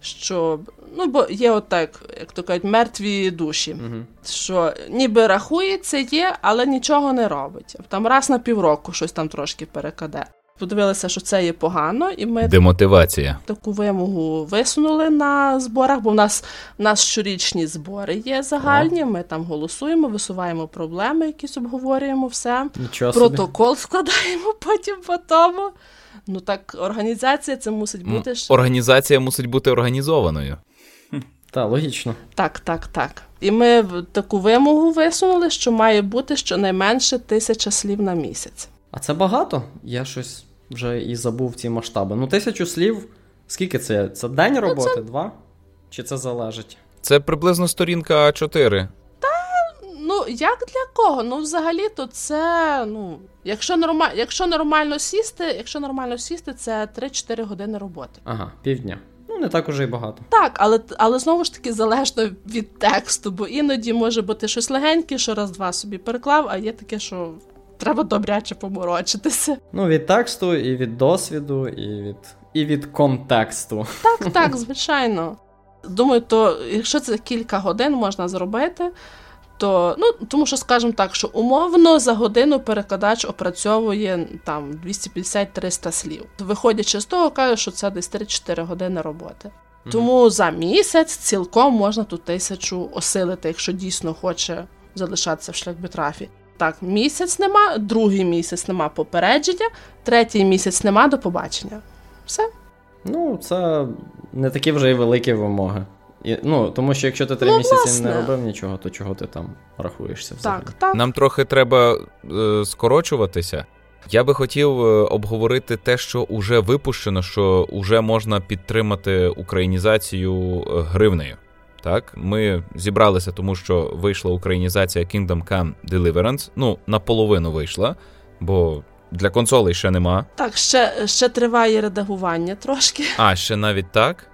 Що ну бо є отак, як то кажуть, мертві душі. Угу. що ніби рахується, є, але нічого не робить. Там раз на півроку щось там трошки перекладе. Подивилися, що це є погано, і ми Демотивація. таку вимогу висунули на зборах, бо в нас, в нас щорічні збори є загальні. Ми там голосуємо, висуваємо проблеми, якісь обговорюємо все. Нічого собі. Протокол складаємо [LAUGHS] потім по тому. Ну так, організація це мусить бути. ж- Організація мусить бути організованою. Так, логічно. Так, так, так. І ми таку вимогу висунули, що має бути щонайменше тисяча слів на місяць. А це багато? Я щось вже і забув ці масштаби. Ну, тисячу слів. Скільки це? Це день роботи? Два? Чи це залежить? Це приблизно сторінка А4. Ну, як для кого? Ну, взагалі-то це, ну, якщо, норма... якщо нормально сісти, якщо нормально сісти, це 3-4 години роботи. Ага, півдня. Ну, не так уже і багато. Так, але, але знову ж таки залежно від тексту, бо іноді може бути щось легеньке, що раз-два собі переклав, а є таке, що треба добряче поморочитися. Ну, від тексту, і від досвіду, і від, і від контексту. Так, [LAUGHS] так, звичайно. Думаю, то якщо це кілька годин можна зробити, то ну тому що скажімо так, що умовно за годину перекладач опрацьовує там 250-300 слів. Виходячи з того, каже, що це десь 3-4 години роботи. Тому за місяць цілком можна ту тисячу осилити, якщо дійсно хоче залишатися в шляхбітрафі. Так, місяць нема, другий місяць нема попередження, третій місяць нема до побачення. Все. Ну, це не такі вже й великі вимоги. І, ну, тому що якщо ти три Ну, місяці власне. не робив нічого, то чого ти там рахуєшся взагалі? Так, так. Нам трохи треба е, скорочуватися. Я би хотів е, обговорити те, що уже випущено, що вже можна підтримати українізацію е, гривнею. Так, ми зібралися, тому що вийшла українізація Kingdom Come Deliverance. Ну, наполовину вийшла, бо для консолей ще нема. Так, ще, ще триває редагування трошки. А, ще навіть так.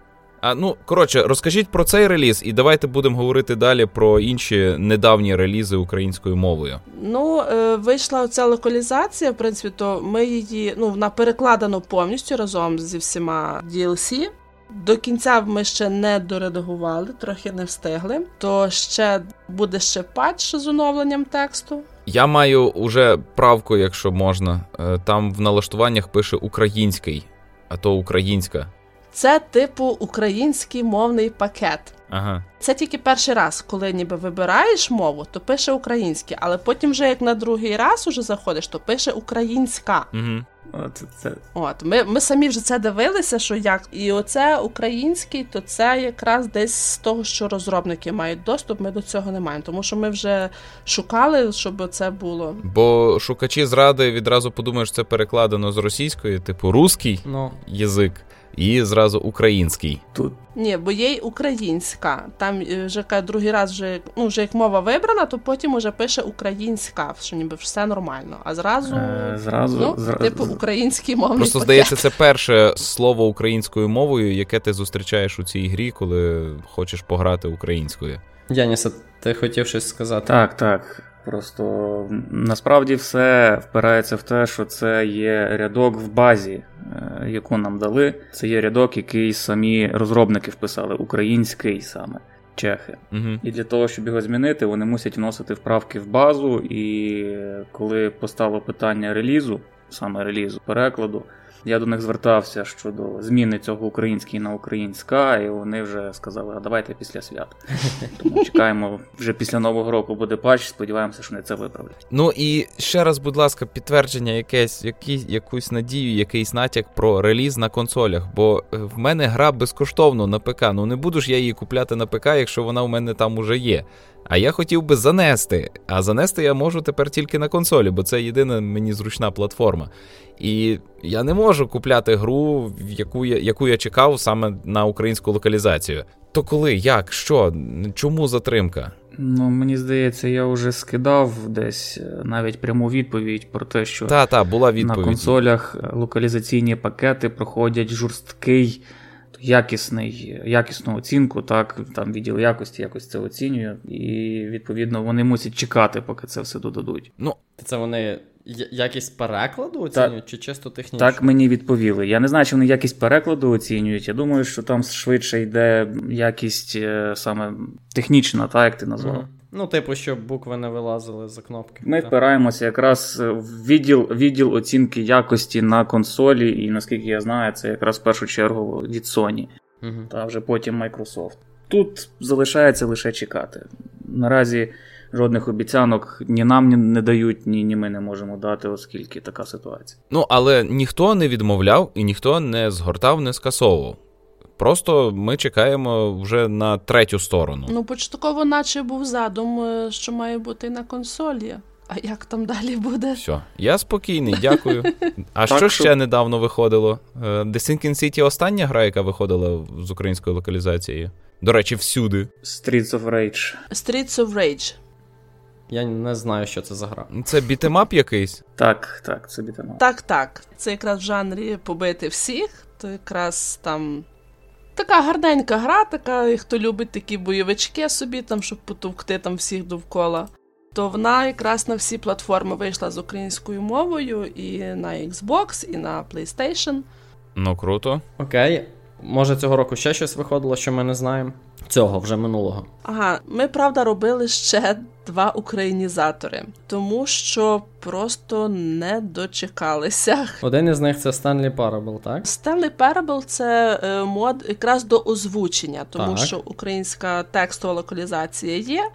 А ну коротше, розкажіть про цей реліз, і давайте будемо говорити далі про інші недавні релізи українською мовою. Ну, е, вийшла оця локалізація, в принципі, то ми її, ну, вона перекладена повністю разом зі всіма DLC. До кінця ми ще не доредагували, трохи не встигли. То ще буде ще патч з оновленням тексту. Я маю уже правку, якщо можна. Е, там в налаштуваннях пише український, а то українська. Це типу український мовний пакет. Ага. Це тільки перший раз, коли ніби вибираєш мову, то пише українське, але потім, вже як на другий раз уже заходиш, то пише українська. Угу. От, це... От ми ми самі вже це дивилися, що як і оце український, то це якраз десь з того, що розробники мають доступ. Ми до цього не маємо, тому що ми вже шукали, щоб це було. Бо шукачі зради відразу подумають, що це перекладено з російської, типу русський Ну, язик, і зразу український. Тут Ні, бо є й українська. Там е, вже ка- другий раз вже ну вже як мова вибрана, то потім уже пише українська, що ніби все нормально. А зразу е, зразу, ну, зра... типу український мовний Просто пакет. здається, це перше слово українською мовою, яке ти зустрічаєш у цій грі, коли хочеш пограти українською. Яніса, ти хотів щось сказати? Так, так. Просто насправді все впирається в те, що це є рядок в базі, яку нам дали. Це є рядок, який самі розробники вписали, український саме чехи. Угу. І для того, щоб його змінити, вони мусять вносити вправки в базу. І коли постало питання релізу, саме релізу перекладу, я до них звертався щодо зміни цього український на українська, і вони вже сказали, а давайте після свят. [LAUGHS] Тому чекаємо вже після нового року буде патч, сподіваємося, що вони це виправлять. Ну і ще раз, будь ласка, підтвердження, якесь, які, якусь надію, якийсь натяк про реліз на консолях. Бо е, в мене гра безкоштовно на ПК. Ну не буду ж я її купляти на ПК, якщо вона в мене там уже є. А я хотів би занести. А занести я можу тепер тільки на консолі, бо це єдина мені зручна платформа. І я не можу купляти гру, яку я, яку я чекав саме на українську локалізацію. То коли, як, що, чому затримка? Ну, мені здається, я вже скидав десь е, навіть пряму відповідь про те, що Та, та, була відповідь. на консолях е, локалізаційні пакети проходять жорсткий, якісний, якісну оцінку, так, там відділ якості якось це оцінює, і відповідно вони мусять чекати, поки це все додадуть. Ну, Це вони якість перекладу оцінюють чи чисто технічно? Так мені відповіли. Я не знаю, чи вони якість перекладу оцінюють. Я думаю, що там швидше йде якість е, саме технічна, так як ти назвав. Мгм. Ну, типу, щоб букви не вилазили за кнопки. Ми Так. впираємося якраз в відділ, відділ оцінки якості на консолі, і наскільки я знаю, це якраз в першу чергу від Sony, Мгм. та вже потім Microsoft. Тут залишається лише чекати. Наразі жодних обіцянок ні нам ні- не дають, ні, ні ми не можемо дати, оскільки така ситуація. Ну, але ніхто не відмовляв і ніхто не згортав, не скасовував. Просто ми чекаємо вже на третю сторону. Ну, початково, наче був задум, е, що має бути на консолі. А як там далі буде? Все, я спокійний, дякую. А що ще недавно виходило? Е, The Sinking City остання гра, яка виходила з українською локалізацією. До речі, всюди. Streets of Rage. Streets of Rage. Я не знаю, що це за гра. Це бітемап якийсь. Так, так, це бітема. Так, так. Це якраз в жанрі побити всіх, то якраз там. Така гарненька гра, така, і хто любить такі бойовички собі, там, щоб потовкти там всіх довкола. То вона якраз на всі платформи вийшла з українською мовою, і на Xbox, і на PlayStation. Ну, круто. Окей. Може, цього року ще щось виходило, що ми не знаємо. Цього вже минулого. Ага, ми правда робили ще два українізатори, тому що просто не дочекалися. Один із них це Stanley Parable, так? Stanley Parable – це е, мод якраз до озвучення, тому Так. що українська текстова локалізація є.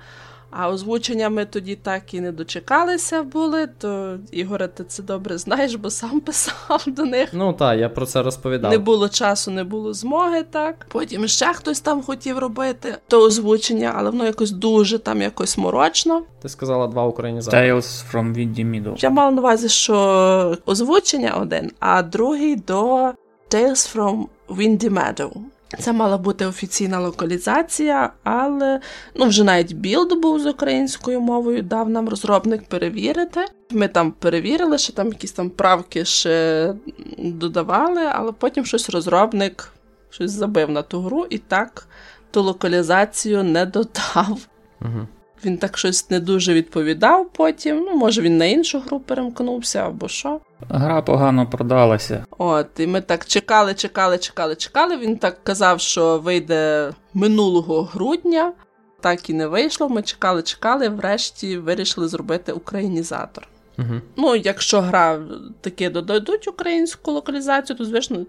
А озвучення ми тоді так і не дочекалися були. То Ігоре, ти це добре знаєш, бо сам [LAUGHS] писав до них. Ну так, я про це розповідав. Не було часу, не було змоги, так. Потім ще хтось там хотів робити то озвучення, але воно якось дуже там якось морочно. Ти сказала два українізатори. Tales from Windy Meadow. Я мала на увазі, що озвучення один, а другий до Tales from Windy Meadow. Це мала бути офіційна локалізація, але ну вже навіть білд був з українською мовою, дав нам розробник перевірити. Ми там перевірили, що там якісь там правки ще додавали, але потім щось розробник щось забив на ту гру і так ту локалізацію не додав. Угу. Він так щось не дуже відповідав потім. Ну, може, він на іншу гру перемкнувся або що. Гра погано продалася. От, і ми так чекали, чекали, чекали, чекали. Він так казав, що вийде минулого грудня. Так і не вийшло. Ми чекали, чекали, врешті вирішили зробити українізатор. Угу. Ну, якщо гра таки додадуть українську локалізацію, то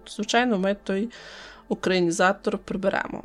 звичайно ми той українізатор приберемо.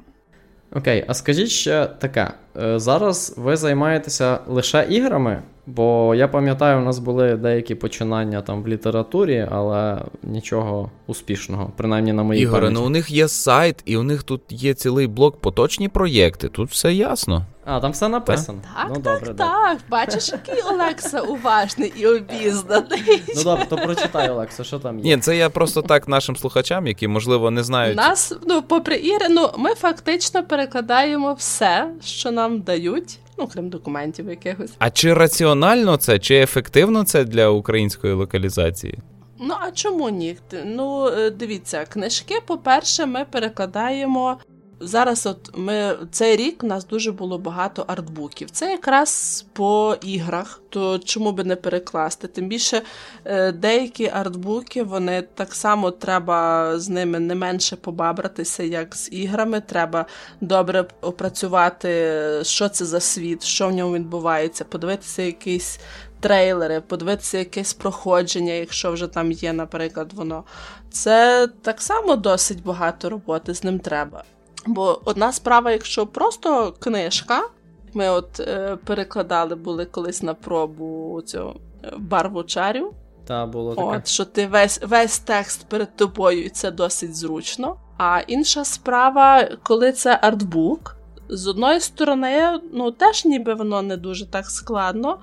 Окей, а скажіть ще таке: е, зараз ви займаєтеся лише іграми? Бо я пам'ятаю, у нас були деякі починання там в літературі, але нічого успішного, принаймні на моїй Ігоре, пам'яті. ну у них є сайт, і у них тут є цілий блок поточні проєкти. Тут все ясно. А, там все написано. Так, ну, так, добре, добре. так. Бачиш, який Олекса уважний і обізнаний. Ну добре, то прочитай, Олексо, що там є. Ні, це я просто так нашим слухачам, які, можливо, не знають. Нас, ну, попри Іри, ну, ми фактично перекладаємо все, що нам дають, ну, крім документів якихось. А чи раціонально це, чи ефективно це для української локалізації? Ну, а чому ні? Ну, е, дивіться, книжки, по-перше, ми перекладаємо. Зараз, от ми цей рік у нас дуже було багато артбуків. Це якраз по іграх, то чому би не перекласти? Тим більше е, деякі артбуки, вони так само треба з ними не менше побабратися, як з іграми. Треба добре опрацювати, що це за світ, що в ньому відбувається, подивитися якийсь трейлери, подивитися якесь проходження, якщо вже там є, наприклад, воно. Це так само досить багато роботи, з ним треба. Бо одна справа, якщо просто книжка, ми от е, перекладали були колись на пробу цю е, барву чарю. Та було таке. От, що ти весь весь текст перед тобою, і це досить зручно. А інша справа, коли це артбук, з одної сторони, ну теж ніби воно не дуже так складно,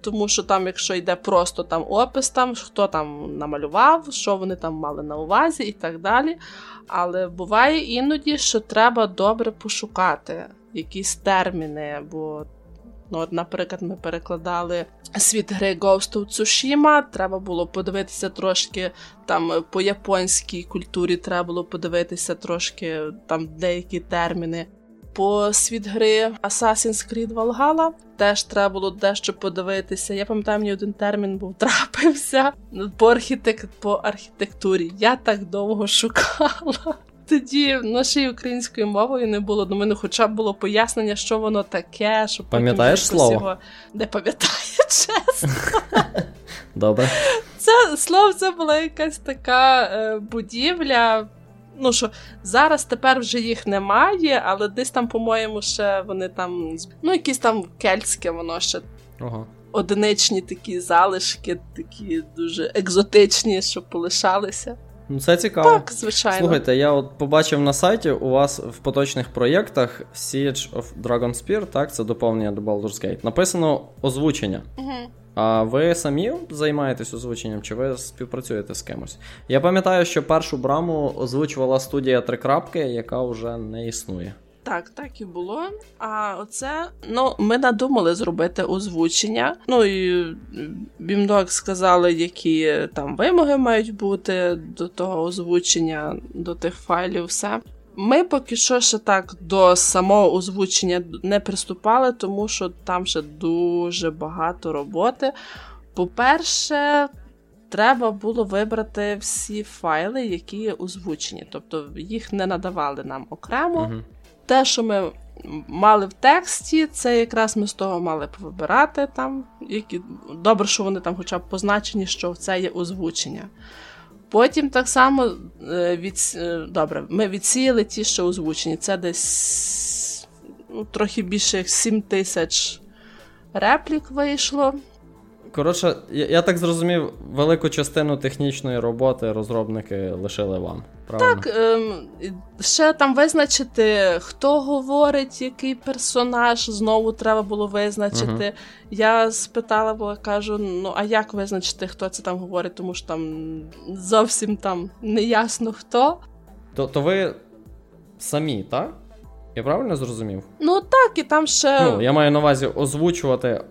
тому що там, якщо йде просто там опис, там хто там намалював, що вони там мали на увазі і так далі. Але буває іноді, що треба добре пошукати якісь терміни, бо. Ну, от, наприклад, ми перекладали світ гри Ghost of Tsushima, Треба було подивитися трошки там по японській культурі, треба було подивитися трошки там деякі терміни. По світ гри Assassin's Creed Valhalla теж треба було дещо подивитися. Я пам'ятаю, мені один термін був [LAUGHS] трапився по архітек... по архітектурі. Я так довго шукала. [LAUGHS] Тоді нашою українською мовою не було. До мене хоча б було пояснення, що воно таке, що Пам'ятаєш слово? Його... Не пам'ятаю, [LAUGHS] чесно. Добре. Це слово це була якась така е, будівля. Ну що зараз тепер вже їх немає, але десь там, по-моєму, ще вони там. Ну, якісь там кельтське, воно ще Ага. одиничні такі залишки, такі дуже екзотичні, що полишалися. Ну, це цікаво. Так, звичайно. Слухайте, я от побачив на сайті у вас в поточних проєктах Siege of Dragonspear, так, це доповнення до Baldur's Gate. Написано озвучення. Угу. А ви самі займаєтесь озвученням, чи ви співпрацюєте з кимось? Я пам'ятаю, що першу браму озвучувала студія Трикрапки, яка вже не існує. Так, так і було. А оце, ну, ми надумали зробити озвучення. Ну і Бімдог сказали, які там вимоги мають бути до того озвучення, до тих файлів, все. Ми поки що ще так до самого озвучення не приступали, тому що там ще дуже багато роботи. По-перше, треба було вибрати всі файли, які є озвучені, тобто їх не надавали нам окремо. Угу. Те, що ми мали в тексті, це якраз ми з того мали повибирати там. Які... Добре, що вони там хоча б позначені, що це є озвучення. Потім так само від... добре, ми відсіяли ті, що озвучені. Це десь ну, трохи більше як 7 тисяч реплік вийшло. Коротше, я, я так зрозумів, велику частину технічної роботи розробники лишили вам. правильно? Так, ем, ще там визначити, хто говорить, який персонаж, знову треба було визначити. Угу. Я спитала, бо кажу: ну а як визначити, хто це там говорить, тому що там зовсім там не ясно хто. То, то ви самі, так? Я правильно зрозумів? Ну так, і там ще. Ну, я маю на увазі озвучувати е,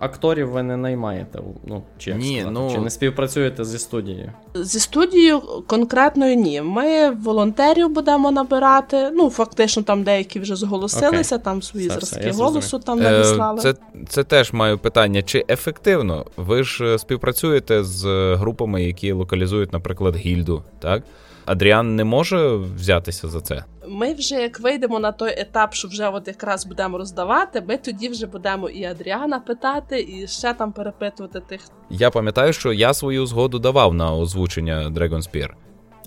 акторів ви не наймаєте. Ну, чи ні, сказати? ну... Чи не співпрацюєте зі студією? Зі студією конкретною ні. Ми волонтерів будемо набирати. Ну, фактично, там деякі вже зголосилися, okay. там свої все, зразки все, голосу там надіслали. Е, це, це теж маю питання. Чи ефективно? Ви ж е, співпрацюєте з групами, які локалізують, наприклад, гільду, так? Адріан не може взятися за це. Ми вже як вийдемо на той етап, що вже от якраз будемо роздавати, ми тоді вже будемо і Адріана питати, і ще там перепитувати тих. Я пам'ятаю, що я свою згоду давав на озвучення Dragon Spear.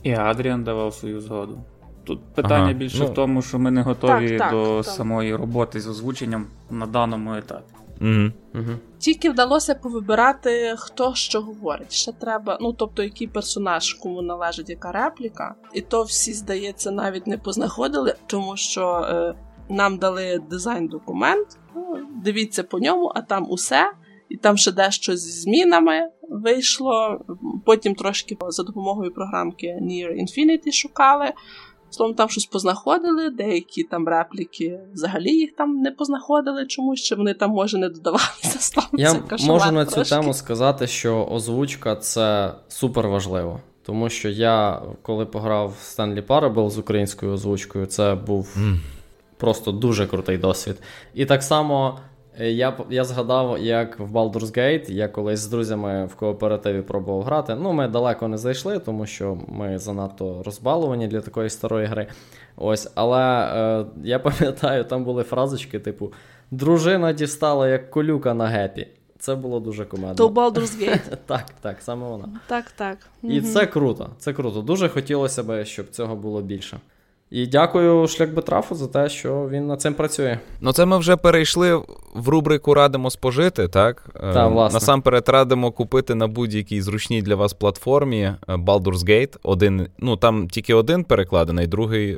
І Адріан давав свою згоду. Тут питання ага, більше ну... в тому, що ми не готові так, так, до так. самої роботи з озвученням на даному етапі. Угу. Угу. Тільки вдалося повибирати, хто що говорить. Ще треба, ну тобто, який персонаж кому належить яка репліка, і то всі, здається, навіть не познаходили, тому що е, нам дали дизайн-документ. Ну, дивіться по ньому, а там усе, і там ще дещо зі змінами вийшло. Потім трошки за допомогою програмки Near Infinity шукали. Словом, там щось познаходили, деякі там репліки взагалі їх там не познаходили чомусь, чи вони там, може, не додавалися. Словом, Я можу на цю тему сказати, що озвучка це супер важливо. Тому що я, коли пограв в Stanley Parable з українською озвучкою, це був mm. просто дуже крутий досвід. І так само я я згадав, як в Baldur's Gate я колись з друзями в кооперативі пробував грати. Ну, ми далеко не зайшли, тому що ми занадто розбалувані для такої старої гри. Ось, Але е, я [LAUGHS] пам'ятаю, там були фразочки, типу: Дружина дістала як колюка на гепі. Це було дуже комедно. То Baldur's Gate. [LAUGHS] Так, так, саме вона. Так, так. І це круто. Це круто. Дуже хотілося б, щоб цього було більше. І дякую шлях Бетрафу за те, що він над цим працює. Ну, це ми вже перейшли в рубрику Радимо спожити, так? Та, е, власне. Насамперед радимо купити на будь-якій зручній для вас платформі е, Baldur's Gate. Один, ну там тільки один перекладений, другий е,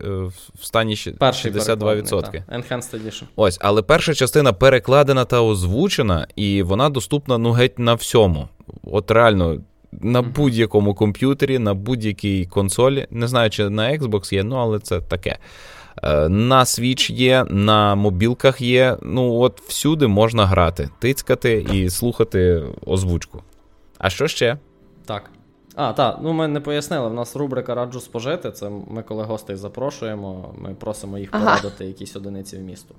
в стані 62%. Enhanced Edition. Ось, але перша частина перекладена та озвучена, і вона доступна ну геть на всьому. От реально на будь-якому комп'ютері, на будь-якій консолі. Не знаю, чи на Xbox є, ну але це таке. Е, на Switch є, на мобілках є. Ну, от всюди можна грати, тицькати і слухати озвучку. А що ще? Так. А, так, ну ми не пояснили. В нас рубрика Раджу спожити. Це ми, коли гостей запрошуємо, ми просимо їх порадити якісь одиниці в місту.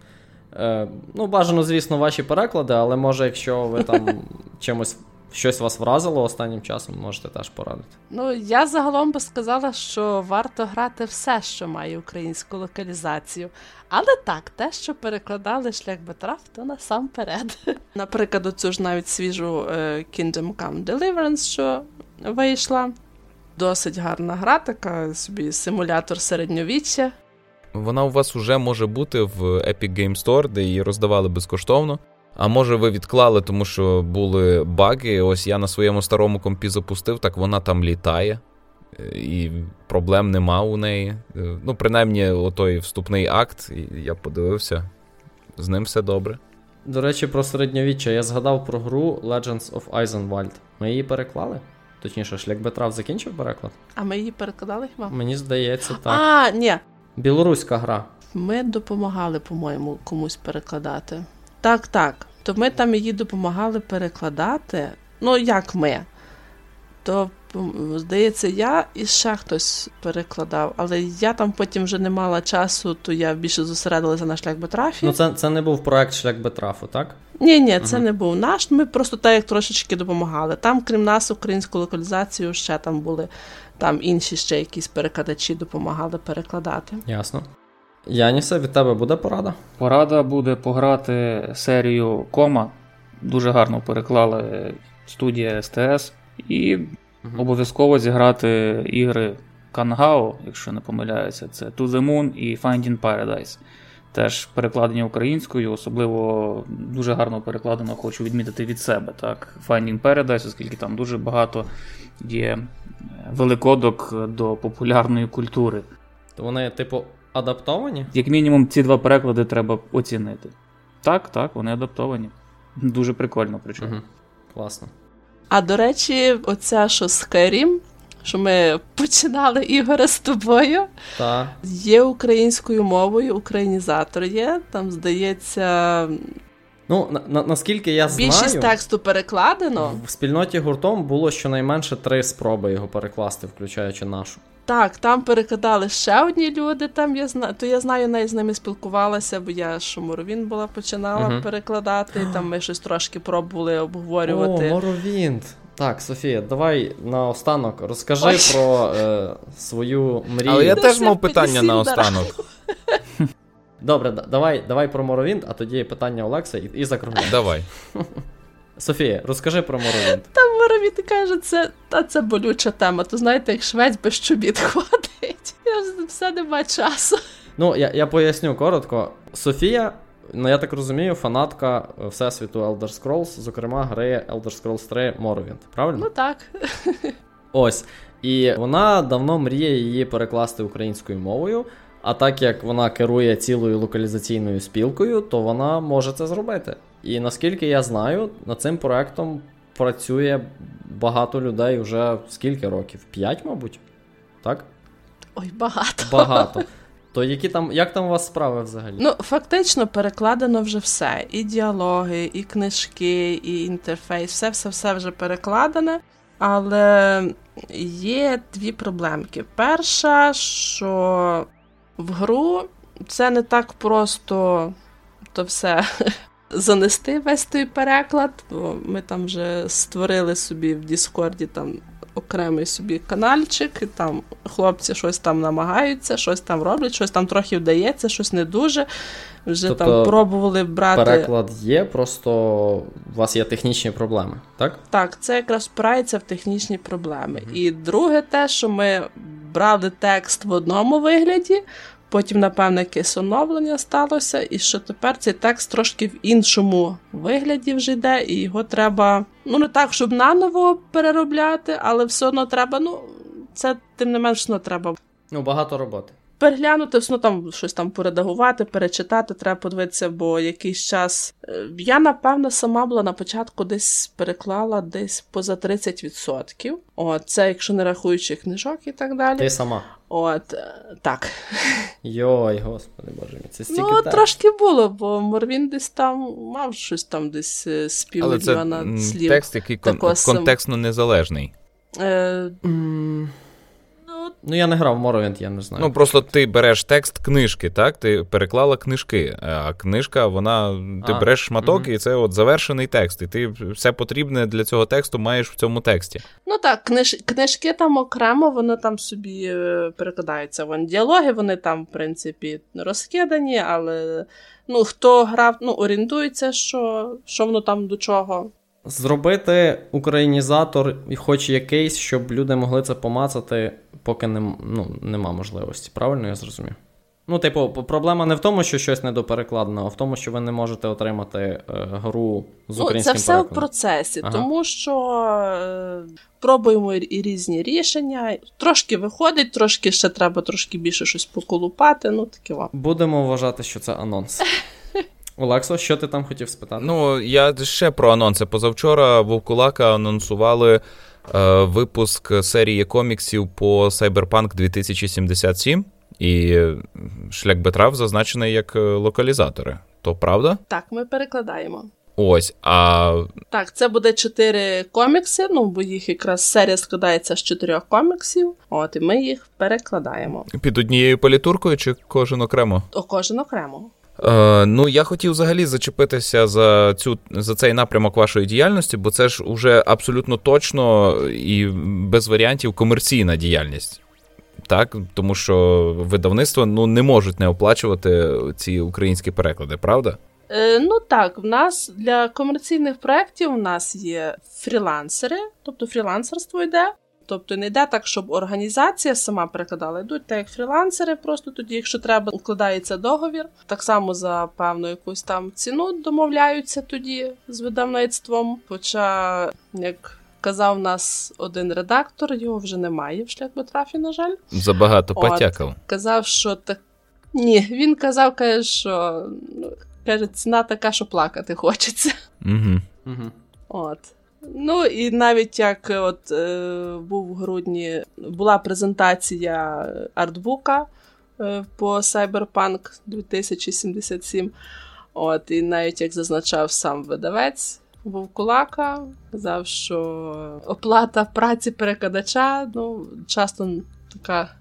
Е, Ну, бажано, звісно, ваші переклади, але може, якщо ви там [LAUGHS] чимось щось вас вразило останнім часом, можете теж порадити. Ну, я загалом би сказала, що варто грати все, що має українську локалізацію. Але так, те, що перекладали шлях Бетраф, то насамперед. [LAUGHS] Наприклад, оцю ж навіть свіжу е, Kingdom Come Deliverance, що вийшла. Досить гарна гра, така собі симулятор середньовіччя. Вона у вас вже може бути в Epic Game Store, де її роздавали безкоштовно. А може ви відклали, тому що були баги. Ось я на своєму старому компі запустив, так вона там літає, і проблем нема у неї. Е, ну, принаймні, отой вступний акт, я подивився, з ним все добре. До речі, про середньовіччя я згадав про гру Legends of Eisenwald. Ми її переклали? Точніше, шлях Бетрав закінчив переклад? А ми її перекладали хіба? Мені здається, так. А, ні. Білоруська гра. Ми допомагали, по-моєму, комусь перекладати. Так, так. То ми там її допомагали перекладати. Ну, як ми? То, здається, я і ще хтось перекладав, але я там потім вже не мала часу, то я більше зосередилася на шлях Бетрафі. Ну, це це не був проект шлях Бетрафу, так? Ні, ні, це угу. не був наш. Ми просто так як трошечки допомагали. Там, крім нас, українську локалізацію, ще там були там інші ще якісь перекладачі допомагали перекладати. Ясно. Янісе, від тебе буде порада? Порада буде пограти серію Кома. Дуже гарно переклали студія СТС. І угу. обов'язково зіграти ігри Кангао, якщо не помиляюся, це To the Moon і Finding Paradise. Теж перекладені українською, особливо дуже гарно перекладено, хочу відмітити від себе. так. Finding Paradise, оскільки там дуже багато є великодок до популярної культури. То вони, типу, адаптовані? Як мінімум, ці два переклади треба оцінити. Так, так, вони адаптовані. Дуже прикольно, причому. Угу. Класно. А до речі, оця що Skyrim, що ми починали ігори з тобою. Так. Є українською мовою, українізатор є. Там, здається, Ну, на, на, наскільки я знаю, більшість тексту перекладено. в спільноті гуртом було щонайменше три спроби його перекласти, включаючи нашу. Так, там перекладали ще одні люди. Там я знаю, то я знаю, навіть з ними спілкувалася, бо я Шуморовін була починала Мгм. перекладати. Там ми щось трошки пробували обговорювати. О, Моровінт. Так, Софія, давай наостанок розкажи Ой. про е, свою мрію. Але я Ти теж мав питання підсів на останок. Добре, давай, давай про Моровінт, а тоді питання Олекса і, і закругляємо. Давай. [LAUGHS] Софія, розкажи про Моровінт. Там Моровіт каже, це та це болюча тема. То знаєте, як швець без чобіт [LAUGHS] ходить. Я ж все нема часу. Ну, я, я поясню коротко. Софія, ну я так розумію, фанатка Всесвіту Elder Scrolls, зокрема, гри Elder Scrolls 3 Morrowind, правильно? Ну так. Ось. І вона давно мріє її перекласти українською мовою. А так як вона керує цілою локалізаційною спілкою, то вона може це зробити. І наскільки я знаю, над цим проектом працює багато людей вже скільки років? П'ять, мабуть? Так? Ой, багато. Багато. [LAUGHS] То які там, як там у вас справи взагалі? Ну, фактично перекладено вже все. І діалоги, і книжки, і інтерфейс, все, все, все вже перекладене. Але є дві проблемки. Перша, що в гру це не так просто то все занести весь той переклад. Бо ми там вже створили собі в Діскорді там окремий собі канальчик, і там хлопці щось там намагаються, щось там роблять, щось там трохи вдається, щось не дуже. Вже Тобто там пробували брати. Переклад є, просто у вас є технічні проблеми, так? Так, це якраз впирається в технічні проблеми. І друге, те, що ми брали текст в одному вигляді, потім, напевне, якесь оновлення сталося, і що тепер цей текст трошки в іншому вигляді вже йде, і його треба, ну не так, щоб наново переробляти, але все одно треба, ну, це тим не менш не треба Ну, багато роботи. Переглянути, одно там щось там поредагувати, перечитати, треба подивитися, бо якийсь час. е, Я, напевно, сама була на початку десь переклала десь поза 30%. От, це якщо не рахуючи книжок і так далі. Ти сама. От, е, так. Йой, господи боже мій, це стільки ну, так. трошки було, бо Морвін десь там мав щось там десь е, з Але півмільйона слів. текст, який кон- контекстно незалежний. Е, М, ну, я не грав в Morrowind, я не знаю. Ну просто ти береш текст книжки, так? Ти переклала книжки, а книжка, вона ти А, береш шматок, мгм. і це от завершений текст. І ти все потрібне для цього тексту маєш в цьому тексті. Ну так, книж, книжки там окремо, вони там собі е, перекладаються. Вон діалоги, вони там, в принципі, розкидані, але ну, хто грав, ну, орієнтується, що, що воно там до чого. Зробити українізатор, і хоч якийсь, щоб люди могли це помацати, поки нем, ну, нема можливості. Правильно я зрозумів? Ну, типу, проблема не в тому, що щось недоперекладено, а в тому, що ви не можете отримати е, гру з Ну, це українським все в процесі, Ага. тому що е, пробуємо і різні рішення. Трошки виходить, трошки ще треба трошки більше щось поколупати. Ну, таке вам. Будемо вважати, що це анонс. [LAUGHS] Олексо, що ти там хотів спитати? Ну, я ще про анонси. Позавчора Вовкулака анонсували е, випуск серії коміксів по Cyberpunk 2077, і шлях Бетрав зазначений як е, локалізатори. То правда? Так, ми перекладаємо. Ось. А Так, це буде чотири комікси, ну бо їх якраз серія складається з чотирьох коміксів. От і ми їх перекладаємо. під однією політуркою чи кожен окремо? О, кожен окремо. Е, ну, я хотів взагалі зачепитися за цю за цей напрямок вашої діяльності, бо це ж уже абсолютно точно і без варіантів комерційна діяльність. Так, тому що видавництва ну не можуть не оплачувати ці українські переклади, правда? Е, ну так, в нас для комерційних проєктів у нас є фрілансери, тобто фрілансерство йде. Тобто не йде так, щоб організація сама перекладала, йдуть так як фрілансери, просто тоді, якщо треба, укладається договір. Так само за певну якусь там ціну домовляються тоді з видавництвом. Хоча, як казав нас один редактор, його вже немає в шляхбетрафі, на жаль. Забагато От. потякав. Казав, що так. Ні, він казав, каже, що ну, каже, ціна така, що плакати хочеться. Угу. Угу. От. Ну і навіть як от е, був в грудні, була презентація артбука е, по Cyberpunk 2077. От, І навіть як зазначав сам видавець Вовкулака, казав, що оплата праці перекладача ну, часто така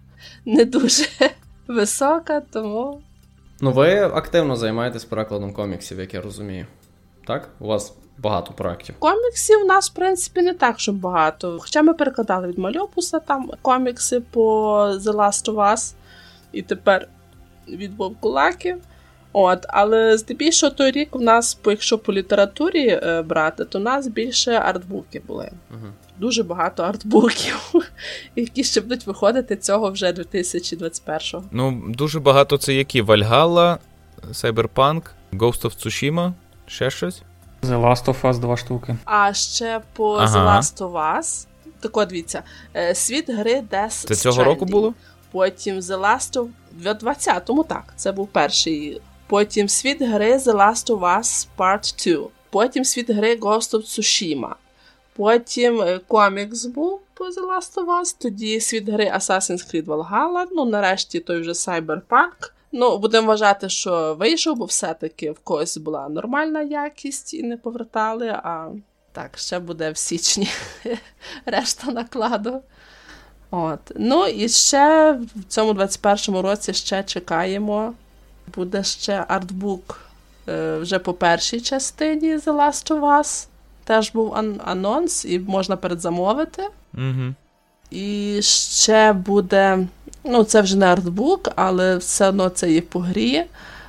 не дуже [LAUGHS] висока, тому. Ну, ви активно займаєтесь перекладом коміксів, як я розумію. Так? У вас багато проєктів. Коміксів у нас, в принципі, не так, щоб багато. Хоча ми перекладали від Мальопуса там комікси по The Last of Us, і тепер від Вовкулаків. От, але здебільшого той рік у нас, якщо по літературі е, брати, то у нас більше артбуки були. Угу. Дуже багато артбуків, [LAUGHS] які ще будуть виходити цього вже 2021-го. Ну, дуже багато це які? Вальгалла, Cyberpunk, Ghost of Tsushima, ще щось? The Last of Us два штуки. А ще по ага. The Last of Us. Так от дивіться, е, світ гри Death Це цього року було? Потім The Last of в 20-му, так, це був перший. Потім світ гри The Last of Us Part 2. Потім світ гри Ghost of Tsushima. Потім е, комікс був по The Last of Us, тоді світ гри Assassin's Creed Valhalla, ну нарешті той вже Cyberpunk. Ну, будемо вважати, що вийшов, бо все-таки в когось була нормальна якість і не повертали. А так, ще буде в січні [LAUGHS] решта накладу. От. Ну і ще в цьому 21-му році ще чекаємо. Буде ще артбук е, вже по першій частині The Last of Us. Теж був ан- анонс, і можна передзамовити. Угу. І ще буде. Ну, це вже не артбук, але все одно це є по грі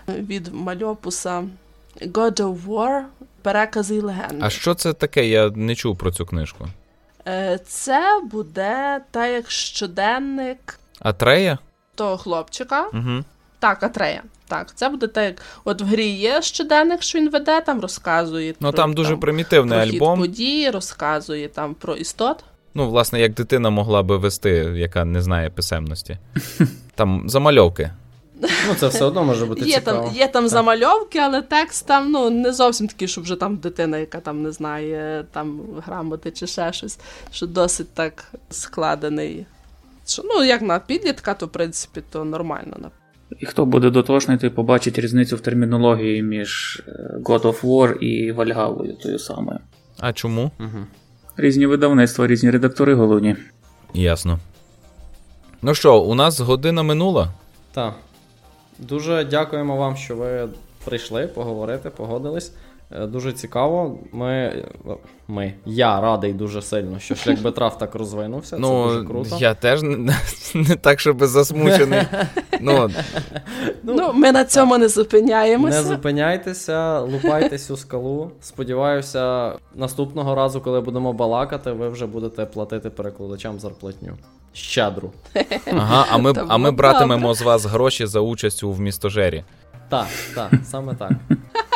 від мальопуса God of War, перекази і легенди. А що це таке? Я не чув про цю книжку. Е, це буде та як щоденник Атрея? того хлопчика. Угу. Так, Атрея. Так, це буде так, як от в грі є щоденник, що він веде, там розказує. Ну про, там дуже примітивний про хід альбом. події, розказує там про істот. Ну, власне, як дитина могла би вести, яка не знає писемності. [LAUGHS] Там замальовки. Ну, це все одно може бути Є цікаво. там, є там замальовки, але текст там ну, не зовсім такий, щоб вже там дитина, яка там не знає там грамоти чи ще щось, що досить так складений. Що, ну, як на підлітка, то в принципі то нормально. І хто буде дотошний, той побачить різницю в термінології між е, God of War і Вальгалою тою самою. А чому? Угу. Різні видавництва, різні редактори головні. Ясно. Ну що, у нас година минула. Так. Дуже дякуємо вам, що ви прийшли поговорити, погодились. Е, Дуже цікаво. Ми, ми, я радий дуже сильно, що шлях Бетрав так розвинувся. Це ну, дуже круто. я теж не, не так, щоб засмучений. [LAUGHS] ну, Ну, ну, ми на цьому не зупиняємося. Не зупиняйтеся, лупайтесь у скалу. Сподіваюся, наступного разу, коли будемо балакати, ви вже будете платити перекладачам зарплатню. Щедру. Ага, а ми, а ми братимемо з вас гроші за участь у вмістожері. Так, так, саме так.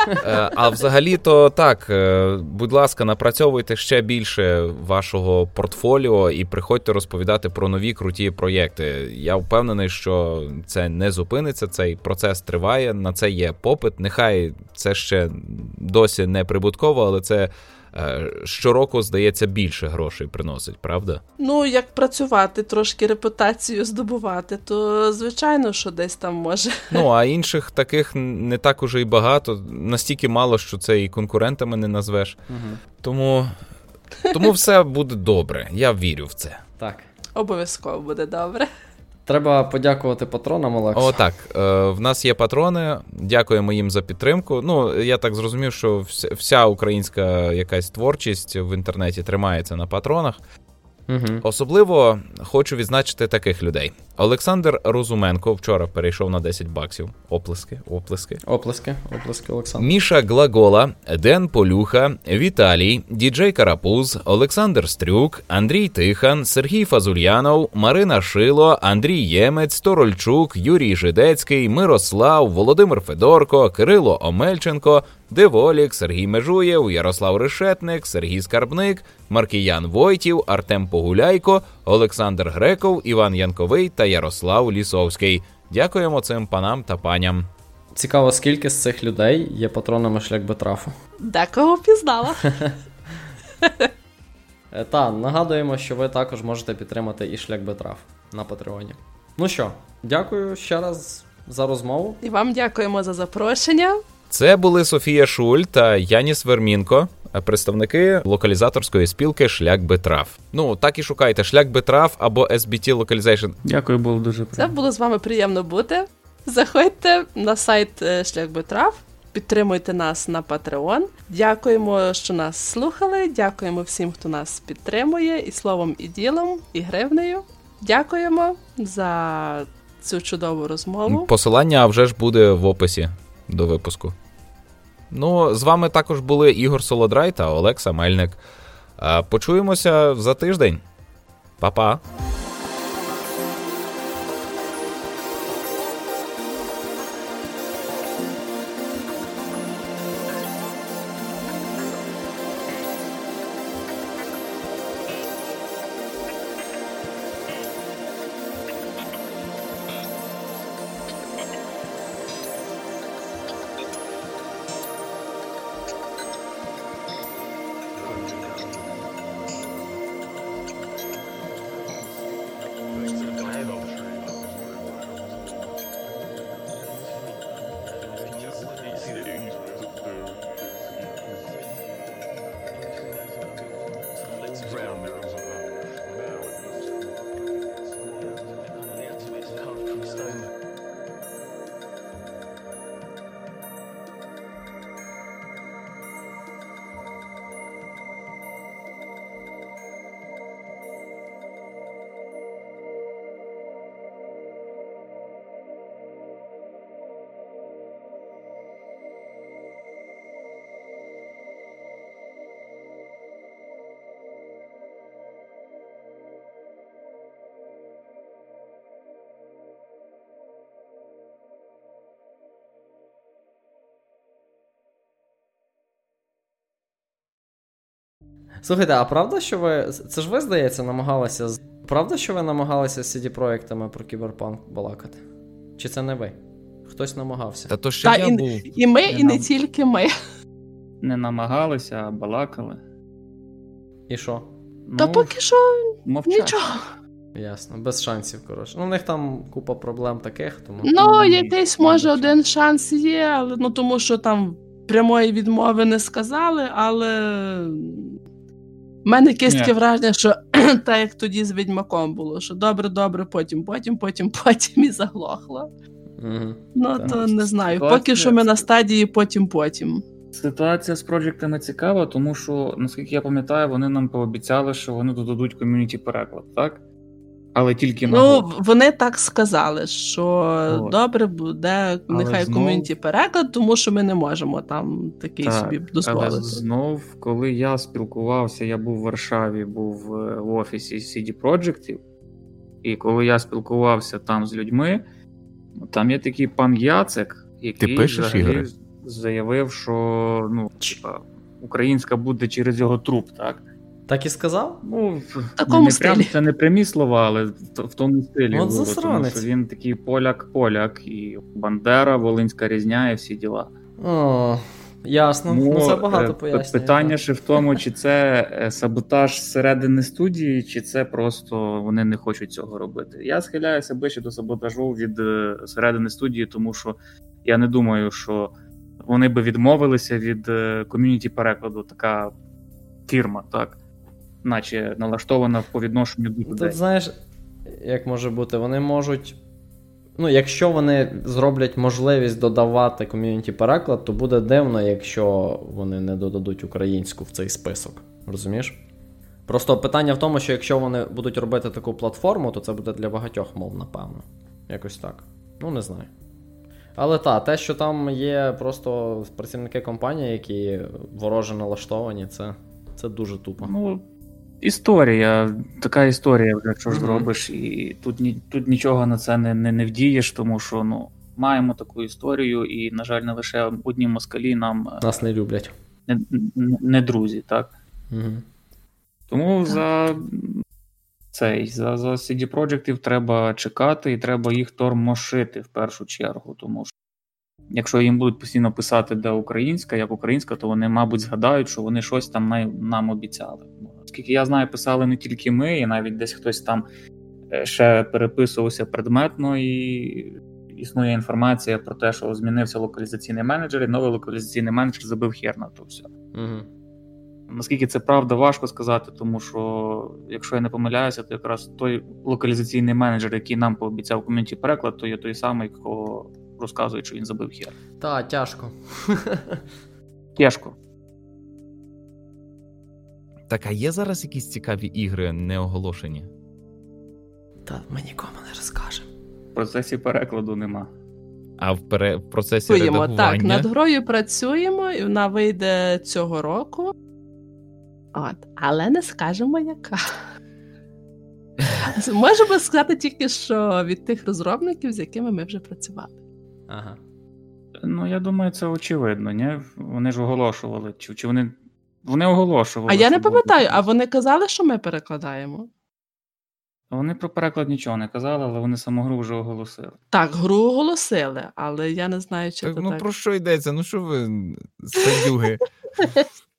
Е, А взагалі-то так, е, будь ласка, напрацьовуйте ще більше вашого портфоліо і приходьте розповідати про нові круті проєкти. Я впевнений, що це не зупиниться, цей процес триває, на це є попит. Нехай це ще досі не прибутково, але це щороку, здається, більше грошей приносить, правда? Ну, як працювати, трошки репутацію здобувати, то звичайно, що десь там може. Ну а інших таких не так уже і багато, настільки мало, що це і конкурентами не назвеш. Угу. Тому, тому все буде добре. Я вірю в це. Так. Обов'язково буде добре. Треба подякувати патронам, Олекс. О, так. Е, в нас є патрони. Дякуємо їм за підтримку. Ну, я так зрозумів, що вся, вся українська якась творчість в інтернеті тримається на патронах. Угу. Особливо хочу відзначити таких людей. Олександр Розуменко вчора перейшов на 10 баксів. Оплески, оплески. Оплески, оплески, Олександр. Міша Глагола, Ден Полюха, Віталій, Діджей Карапуз, Олександр Стрюк, Андрій Тихан, Сергій Фазульянов, Марина Шило, Андрій Ємець, Торольчук, Юрій Жидецький, Мирослав, Володимир Федорко, Кирило Омельченко, Деволік, Сергій Межуєв, Ярослав Решетник, Сергій Скарбник, Маркіян Войтів, Артем Погуляйко, Олександр Греков, Іван Янковий та Ярослав Лісовський. Дякуємо цим панам та паням. Цікаво, скільки з цих людей є патронами шлях Бетрафу. Декого пізнала. [LAUGHS] Е, та, нагадуємо, що ви також можете підтримати і шлях Бетрав на Патреоні. Ну що, дякую ще раз за розмову. І вам дякуємо за запрошення. Це були Софія Шуль та Яніс Вермінко, представники локалізаторської спілки Шлях Бетрав. Ну так і шукайте шлях Бетрав або SBT Localization. Дякую, було дуже Це було з вами приємно бути. Заходьте на сайт е, Шлях Битрав, підтримуйте нас на Patreon. Дякуємо, що нас слухали. Дякуємо всім, хто нас підтримує, і словом, і ділом, і гривнею. Дякуємо за цю чудову розмову. Посилання вже ж буде в описі до випуску. Ну, з вами також були Ігор Солодрай та Олекса Мельник. Почуємося за тиждень. Па-па! Слухайте, а правда, що ви. Це ж ви, здається, намагалися. з- Правда, що ви намагалися з cd проектами про кіберпанк балакати? Чи це не ви? Хтось намагався. Та то ще Та я і- був. І ми, Я і не тільки ми. Не намагалися, а балакали. І що? Та Ну, поки що мовчать. нічого. Ясно, без шансів, коротше. Ну, в них там купа проблем таких, тому. Ну, якийсь може один шанс є, але ну тому що там прямої відмови не сказали, але в мене якесь таке враження, що [CLEARS THROAT] так як тоді з відьмаком було, що добре, добре, потім, потім, потім, [LAUGHS] потім і заглохло. Угу. Ну Так. то не знаю. Ситуація- Поки що ми на стадії потім, потім. Ситуація з проєктами цікава, тому що, наскільки я пам'ятаю, вони нам пообіцяли, що вони додадуть ком'юніті переклад, так? Але тільки на Ну, год. вони так сказали, що От. добре буде нехай знов- ком'юніті переклад, тому що ми не можемо там такий Так, собі Але знов, коли я спілкувався, я був в Варшаві, був е, в офісі CD Projekt, і коли я спілкувався там з людьми, там є такий пан Яцек, який пишеш, взагалі Ігоре? заявив, що ну, типа, українська буде через його труп, так? Так і сказав? Ну, такому не прям, це не прямі слова, але в, в тому стилі. От було, тому що він такий поляк-поляк, і Бандера, Волинська різня і всі діла. О, ясно. Ну, це багато е, пояснює. Питання так. ще в тому, чи це е, саботаж зсередини студії, чи це просто вони не хочуть цього робити. Я схиляюся ближче до саботажу від е, середини студії, тому що я не думаю, що вони би відмовилися від ком'юніті перекладу, така фірма, так? Наче налаштована по відношенню до людей. Тут знаєш, як може бути, вони можуть. Ну, якщо вони зроблять можливість додавати ком'юніті переклад, то буде дивно, якщо вони не додадуть українську в цей список. Розумієш? Просто питання в тому, що якщо вони будуть робити таку платформу, то це буде для багатьох мов, напевно. Якось так. Ну, не знаю. Але та, те, що там є просто працівники компанії, які вороже налаштовані, це, це дуже тупо. Ну, історія, така історія, вже що ж зробиш, і тут, ні- тут нічого на це не, не, не вдієш, тому що ну, маємо таку історію, і, на жаль, не лише одні москалі нам е, Нас не люблять. не, не, не друзі, так? Угу. Тому за цей, за, за CD Projektів треба чекати і треба їх тормошити в першу чергу, тому що якщо їм будуть постійно писати, де українська, як українська, то вони, мабуть, згадають, що вони щось там нам обіцяли. Наскільки я знаю, писали не тільки ми, і навіть десь хтось там е, ще переписувався предметно, і існує інформація про те, що змінився локалізаційний менеджер, і новий локалізаційний менеджер забив хер на то все. Угу. Наскільки це правда, важко сказати, тому що, якщо я не помиляюся, то якраз той локалізаційний менеджер, який нам пообіцяв ком'юніті переклад, то є той самий, кого розказують, що він забив хер. Та, тяжко. [LAUGHS] Тяжко. Так, а є зараз якісь цікаві ігри не оголошені? Та ми нікому не розкажемо. В процесі перекладу нема. А в, пере... в процесі Працюємо редагування? так, над грою працюємо, і вона вийде цього року. От, але не скажемо яка. [LAUGHS] Можемо сказати тільки, що від тих розробників, з якими ми вже працювали. Ага. Ну, я думаю, це очевидно, ні? Вони ж оголошували. Чи, чи вони. Вони оголошували. А я не пам'ятаю, а вони казали, що ми перекладаємо. Вони про переклад нічого не казали, але вони саму гру вже оголосили. Так, гру оголосили, але я не знаю, чи Так, це ну так. про що йдеться? Ну що ви садюги? [LAUGHS]